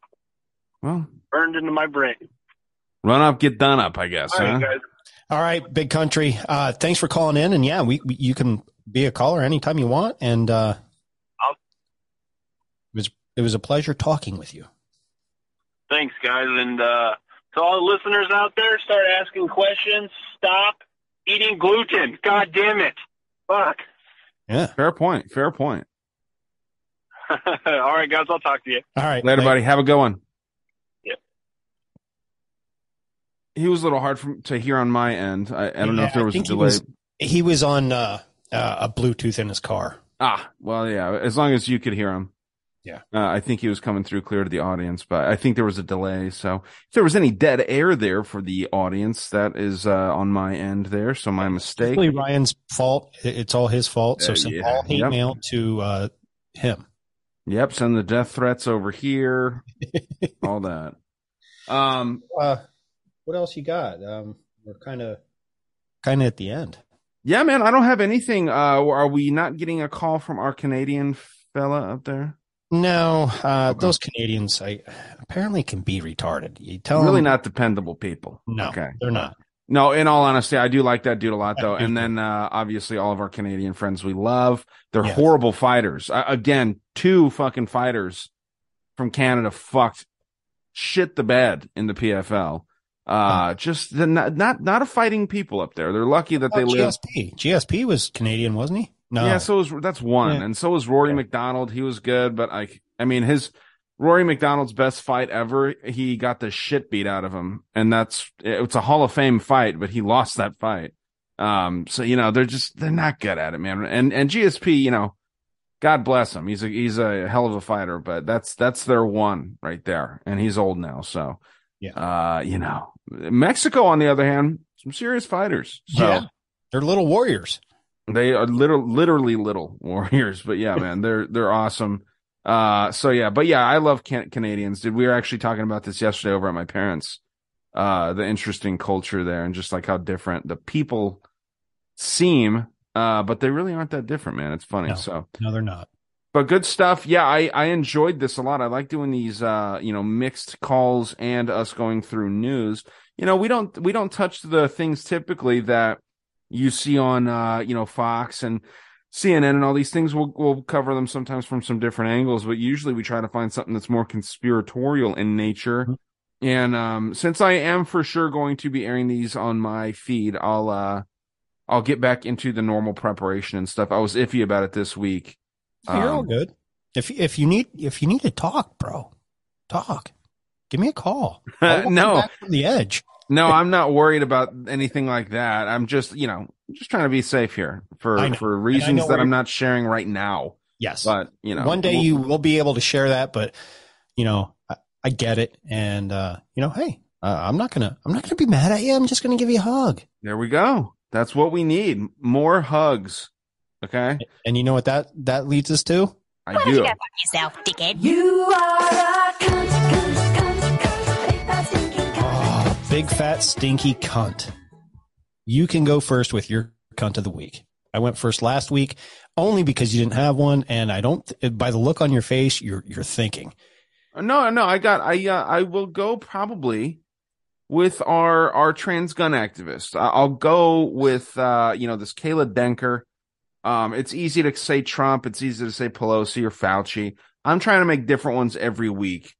Well, burned into my brain. run up, get done up. I guess. All right, huh? guys. All right, big country. Uh, thanks for calling in, and yeah, we, we you can be a caller anytime you want, and uh, it was it was a pleasure talking with you. Thanks, guys. And uh, to all the listeners out there, start asking questions. Stop eating gluten. God damn it. Fuck. Yeah. Fair point. Fair point. all right, guys. I'll talk to you. All right, Later, buddy. Have a good one. Yep. He was a little hard for, to hear on my end. I, I don't know if there was a think he delay. was- He was on uh, uh, a Bluetooth in his car. Ah, well, yeah. As long as you could hear him. Yeah. Uh, I think he was coming through clear to the audience, but I think there was a delay. So if there was any dead air there for the audience, that is uh, on my end there. So my mistake. Really, Ryan's fault. It's all his fault. So Uh, send yeah. all hate Yep. mail to uh, him. Yep. Send the death threats over here. all that. Um, Uh, what else you got? Um, we're kind of kind of at the end. yeah, man, I don't have anything. Uh, are we not getting a call from our Canadian fella up there? No, uh, those Canadians I, apparently can be retarded. You tell really them, not dependable people. No, Okay. they're not. No, in all honesty, I do like that dude a lot, though. And then, uh, obviously, all of our Canadian friends we love. They're Yeah. horrible fighters. Uh, again, two fucking fighters from Canada fucked shit the bed in the PFL. Uh, just the, not, not, not a fighting people up there. They're lucky that they Oh, live. GSP. GSP was Canadian, wasn't he? No. Yeah, so was that's one, Yeah. and so was Rory MacDonald. He was good, but I, I mean, his Rory MacDonald's best fight ever. He got the shit beat out of him, and that's it's a Hall of Fame fight, but he lost that fight. Um, so you know they're just they're not good at it, man. And and GSP, you know, God bless him. He's a he's a hell of a fighter, but that's that's their one right there, and he's old now, so yeah. Uh, you know, Mexico on the other hand, some serious fighters. So yeah, they're little warriors. they are little, literally little warriors, but yeah, man, they're they're awesome. Uh, so yeah, but yeah, I love can- Canadians. Did we were actually talking about this yesterday over at my parents? Uh, the interesting culture there, and just like how different the people seem, uh, but they really aren't that different, man. It's funny. No. So No, they're not. But good stuff. Yeah, I, I enjoyed this a lot. I like doing these uh, you know, mixed calls and us going through news. You know, we don't we don't touch the things typically that you see on uh, you know, Fox and CNN and all these things. We'll we'll cover them sometimes from some different angles, but usually we try to find something that's more conspiratorial in nature. And um since I am for sure going to be airing these on my feed, I'll uh I'll get back into the normal preparation and stuff. I was iffy about it this week. You're all Um, good. If if you need if you need to talk, bro, talk. Give me a call. No. from the edge. No, I'm not worried about anything like that. I'm just, you know, just trying to be safe here for for reasons that I'm not sharing right now. Yes. But, you know, one day we'll- you will be able to share that, but you know, I, I get it, and uh, you know, hey, uh, I'm not gonna I'm not gonna be mad at you. I'm just gonna give you a hug. There we go. That's what we need. More hugs. Okay? And you know what that that leads us to? I do. yourself, dickhead. You are a cunt, cunt, cunt, cunt. Big fat stinking cunt. Oh, big fat stinky cunt. You can go first with your cunt of the week. I went first last week only because you didn't have one, and I don't. By the look on your face, you're you're thinking. No, no, I got I uh, I will go probably with our our trans gun activist. I- I'll go with uh you know this Kayla Denker. Um it's easy to say Trump, it's easy to say Pelosi or Fauci. I'm trying to make different ones every week.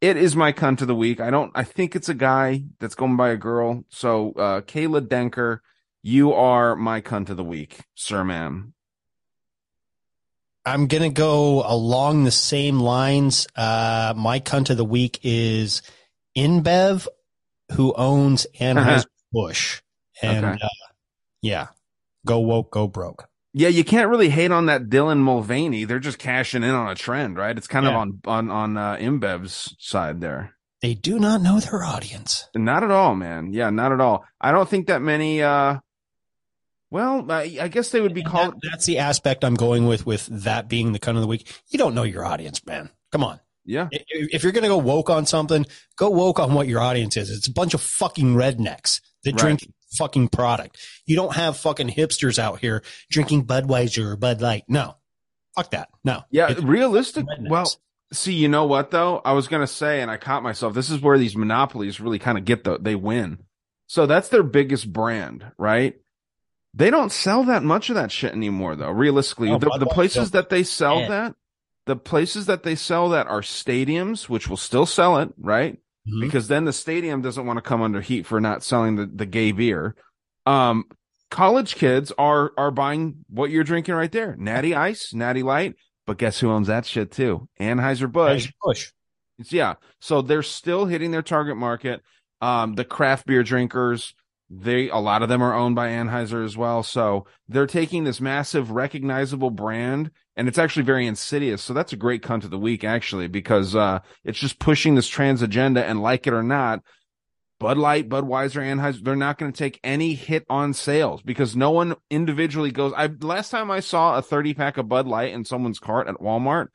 It is my cunt of the week. I don't I think it's a guy that's going by a girl. So uh Kayla Denker, you are my cunt of the week, sir ma'am. I'm gonna go along the same lines. Uh, my cunt of the week is InBev, who owns Anheuser Busch, and Okay. uh, yeah, go woke, go broke. Yeah, you can't really hate on that Dylan Mulvaney. They're just cashing in on a trend, right? It's kind of on on on uh, InBev's side there. They do not know their audience. Not at all, man. Yeah, not at all. I don't think that many. uh Well, I, I guess they would be called. That's the aspect I'm going with. With that being the cut of the week, you don't know your audience, man. Come on. Yeah. If if you're gonna go woke on something, go woke on what your audience is. It's a bunch of fucking rednecks that Right. drink fucking product. You don't have fucking hipsters out here drinking Budweiser or Bud Light. No, fuck that. No. Yeah, It's realistic. Well, see, you know what though? I was gonna say, and I caught myself. This is where these monopolies really kind of get the they win. So that's their biggest brand, right? They don't sell that much of that shit anymore, though. Realistically, the, the places that they sell Yeah. that, the places that they sell that are stadiums, which will still sell it, right? Mm-hmm. Because then the stadium doesn't want to come under heat for not selling the, the gay beer. Um, college kids are are buying what you're drinking right there, Natty Ice, Natty Light. But guess who owns that shit too? Anheuser Busch. Busch. Yeah. So they're still hitting their target market. Um, the craft beer drinkers, they a lot of them are owned by Anheuser as well. So they're taking this massive recognizable brand and it's actually very insidious. So that's a great cunt of the week actually because uh it's just pushing this trans agenda and like it or not, Bud Light, Budweiser, Anheuser, they're not going to take any hit on sales because no one individually goes. I last time I saw a 30 pack of Bud Light in someone's cart at Walmart,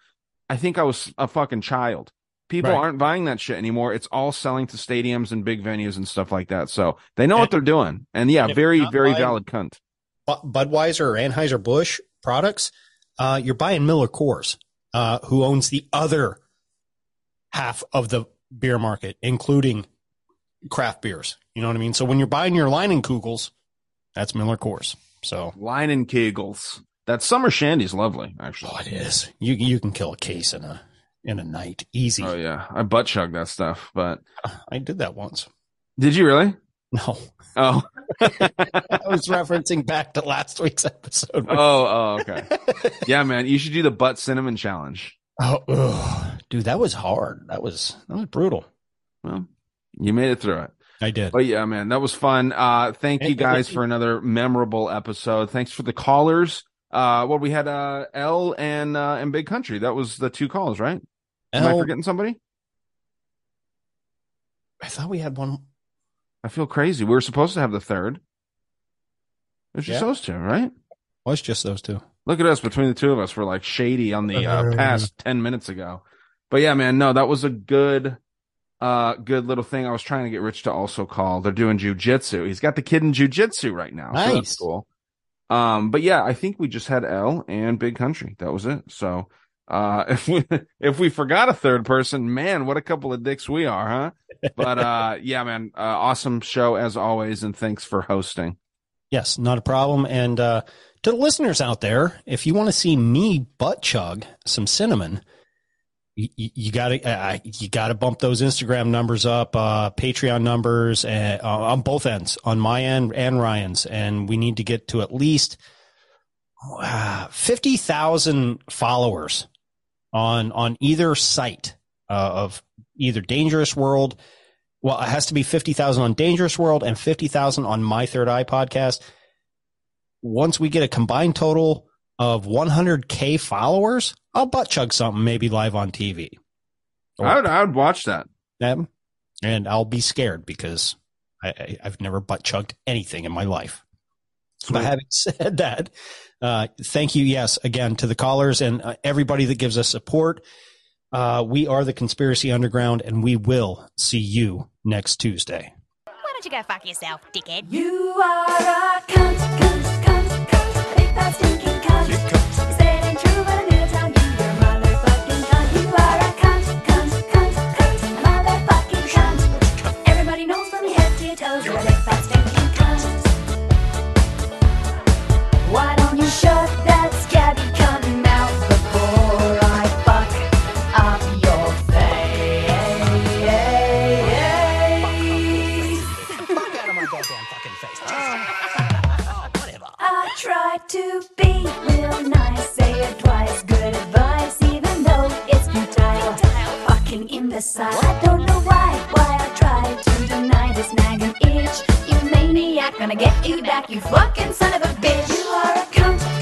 I think I was a fucking child. People Right. aren't buying that shit anymore. It's all selling to stadiums and big venues and stuff like that. So they know what they're doing. And yeah, And very, very buying- valid cunt. Budweiser or Anheuser Busch products, uh, you're buying Miller Coors, uh, who owns the other half of the beer market, including craft beers. You know what I mean? So when you're buying your Leinenkugels, that's Miller Coors. So Line Kegels. That summer shandy's lovely, actually. Oh, it is. You you can kill a case in a in a night, easy. Oh yeah, I butt chug that stuff. But I did that once. did you really? No. Oh. I was referencing back to last week's episode. Oh, oh, okay. yeah, man, you should do the butt cinnamon challenge. Oh, ugh. dude, that was hard. That was that was brutal. Well, you made it through it. I did. But yeah, man, that was fun. Uh, thank you guys for another memorable episode. Thanks for the callers. Uh, what we had, uh, L and, uh, and Big Country. That was the two calls, right? Am I forgetting somebody? I thought we had one. I feel crazy. We were supposed to have the third. It's just Yeah. those two, right? Was just those two. Look at us between the two of us. We're like shady on the uh, Uh. past 10 minutes ago. But yeah, man, no, that was a good, uh, good little thing. I was trying to get Rich to also call. They're doing jujitsu. He's got the kid in jujitsu right now. so that's Nice. cool. Um, but yeah, I think we just had L and Big Country. That was it. So, uh, if we, if we forgot a third person, man, what a couple of dicks we are, huh? But, uh, yeah, man, uh, awesome show as always. And thanks for hosting. Yes, not a problem. And uh, to the listeners out there, if you want to see me butt chug some cinnamon, you, you got to uh, you got to bump those Instagram numbers up, uh, Patreon numbers, uh, on both ends, on my end and Ryan's, and we need to get to at least uh, fifty thousand followers on on either site uh, of either Dangerous World. Well, it has to be fifty thousand on Dangerous World and fifty thousand on My Third Eye podcast. Once we get a combined total of one hundred k followers, I'll butt chug something maybe live on TV. I would, I would watch that. Um, and I'll be scared because I, I, I've never butt chugged anything in my life. But having said that, uh, thank you, yes, again to the callers and uh, everybody that gives us support. Uh, we are the Conspiracy Underground, and we will see you next Tuesday. Why don't you go fuck yourself, dickhead? You are a cunt, cunt, cunt, cunt, big fat stinking cunt. You said it ain't true, but I'm gonna tell you, you're a motherfucking cunt. You are a cunt, cunt, cunt, cunt, motherfucking cunt. Everybody knows from your head to your toes, you're a big fat stinking cunt. Why shut that scabby cunt mouth before I fuck up your face? Fuck out of my goddamn fucking face. I try to be real nice, say it twice, good advice, even though it's futile. Fucking. I don't know why, to deny this nagging itch. You maniac, gonna get you back, you fucking son of a bitch. You are a cunt.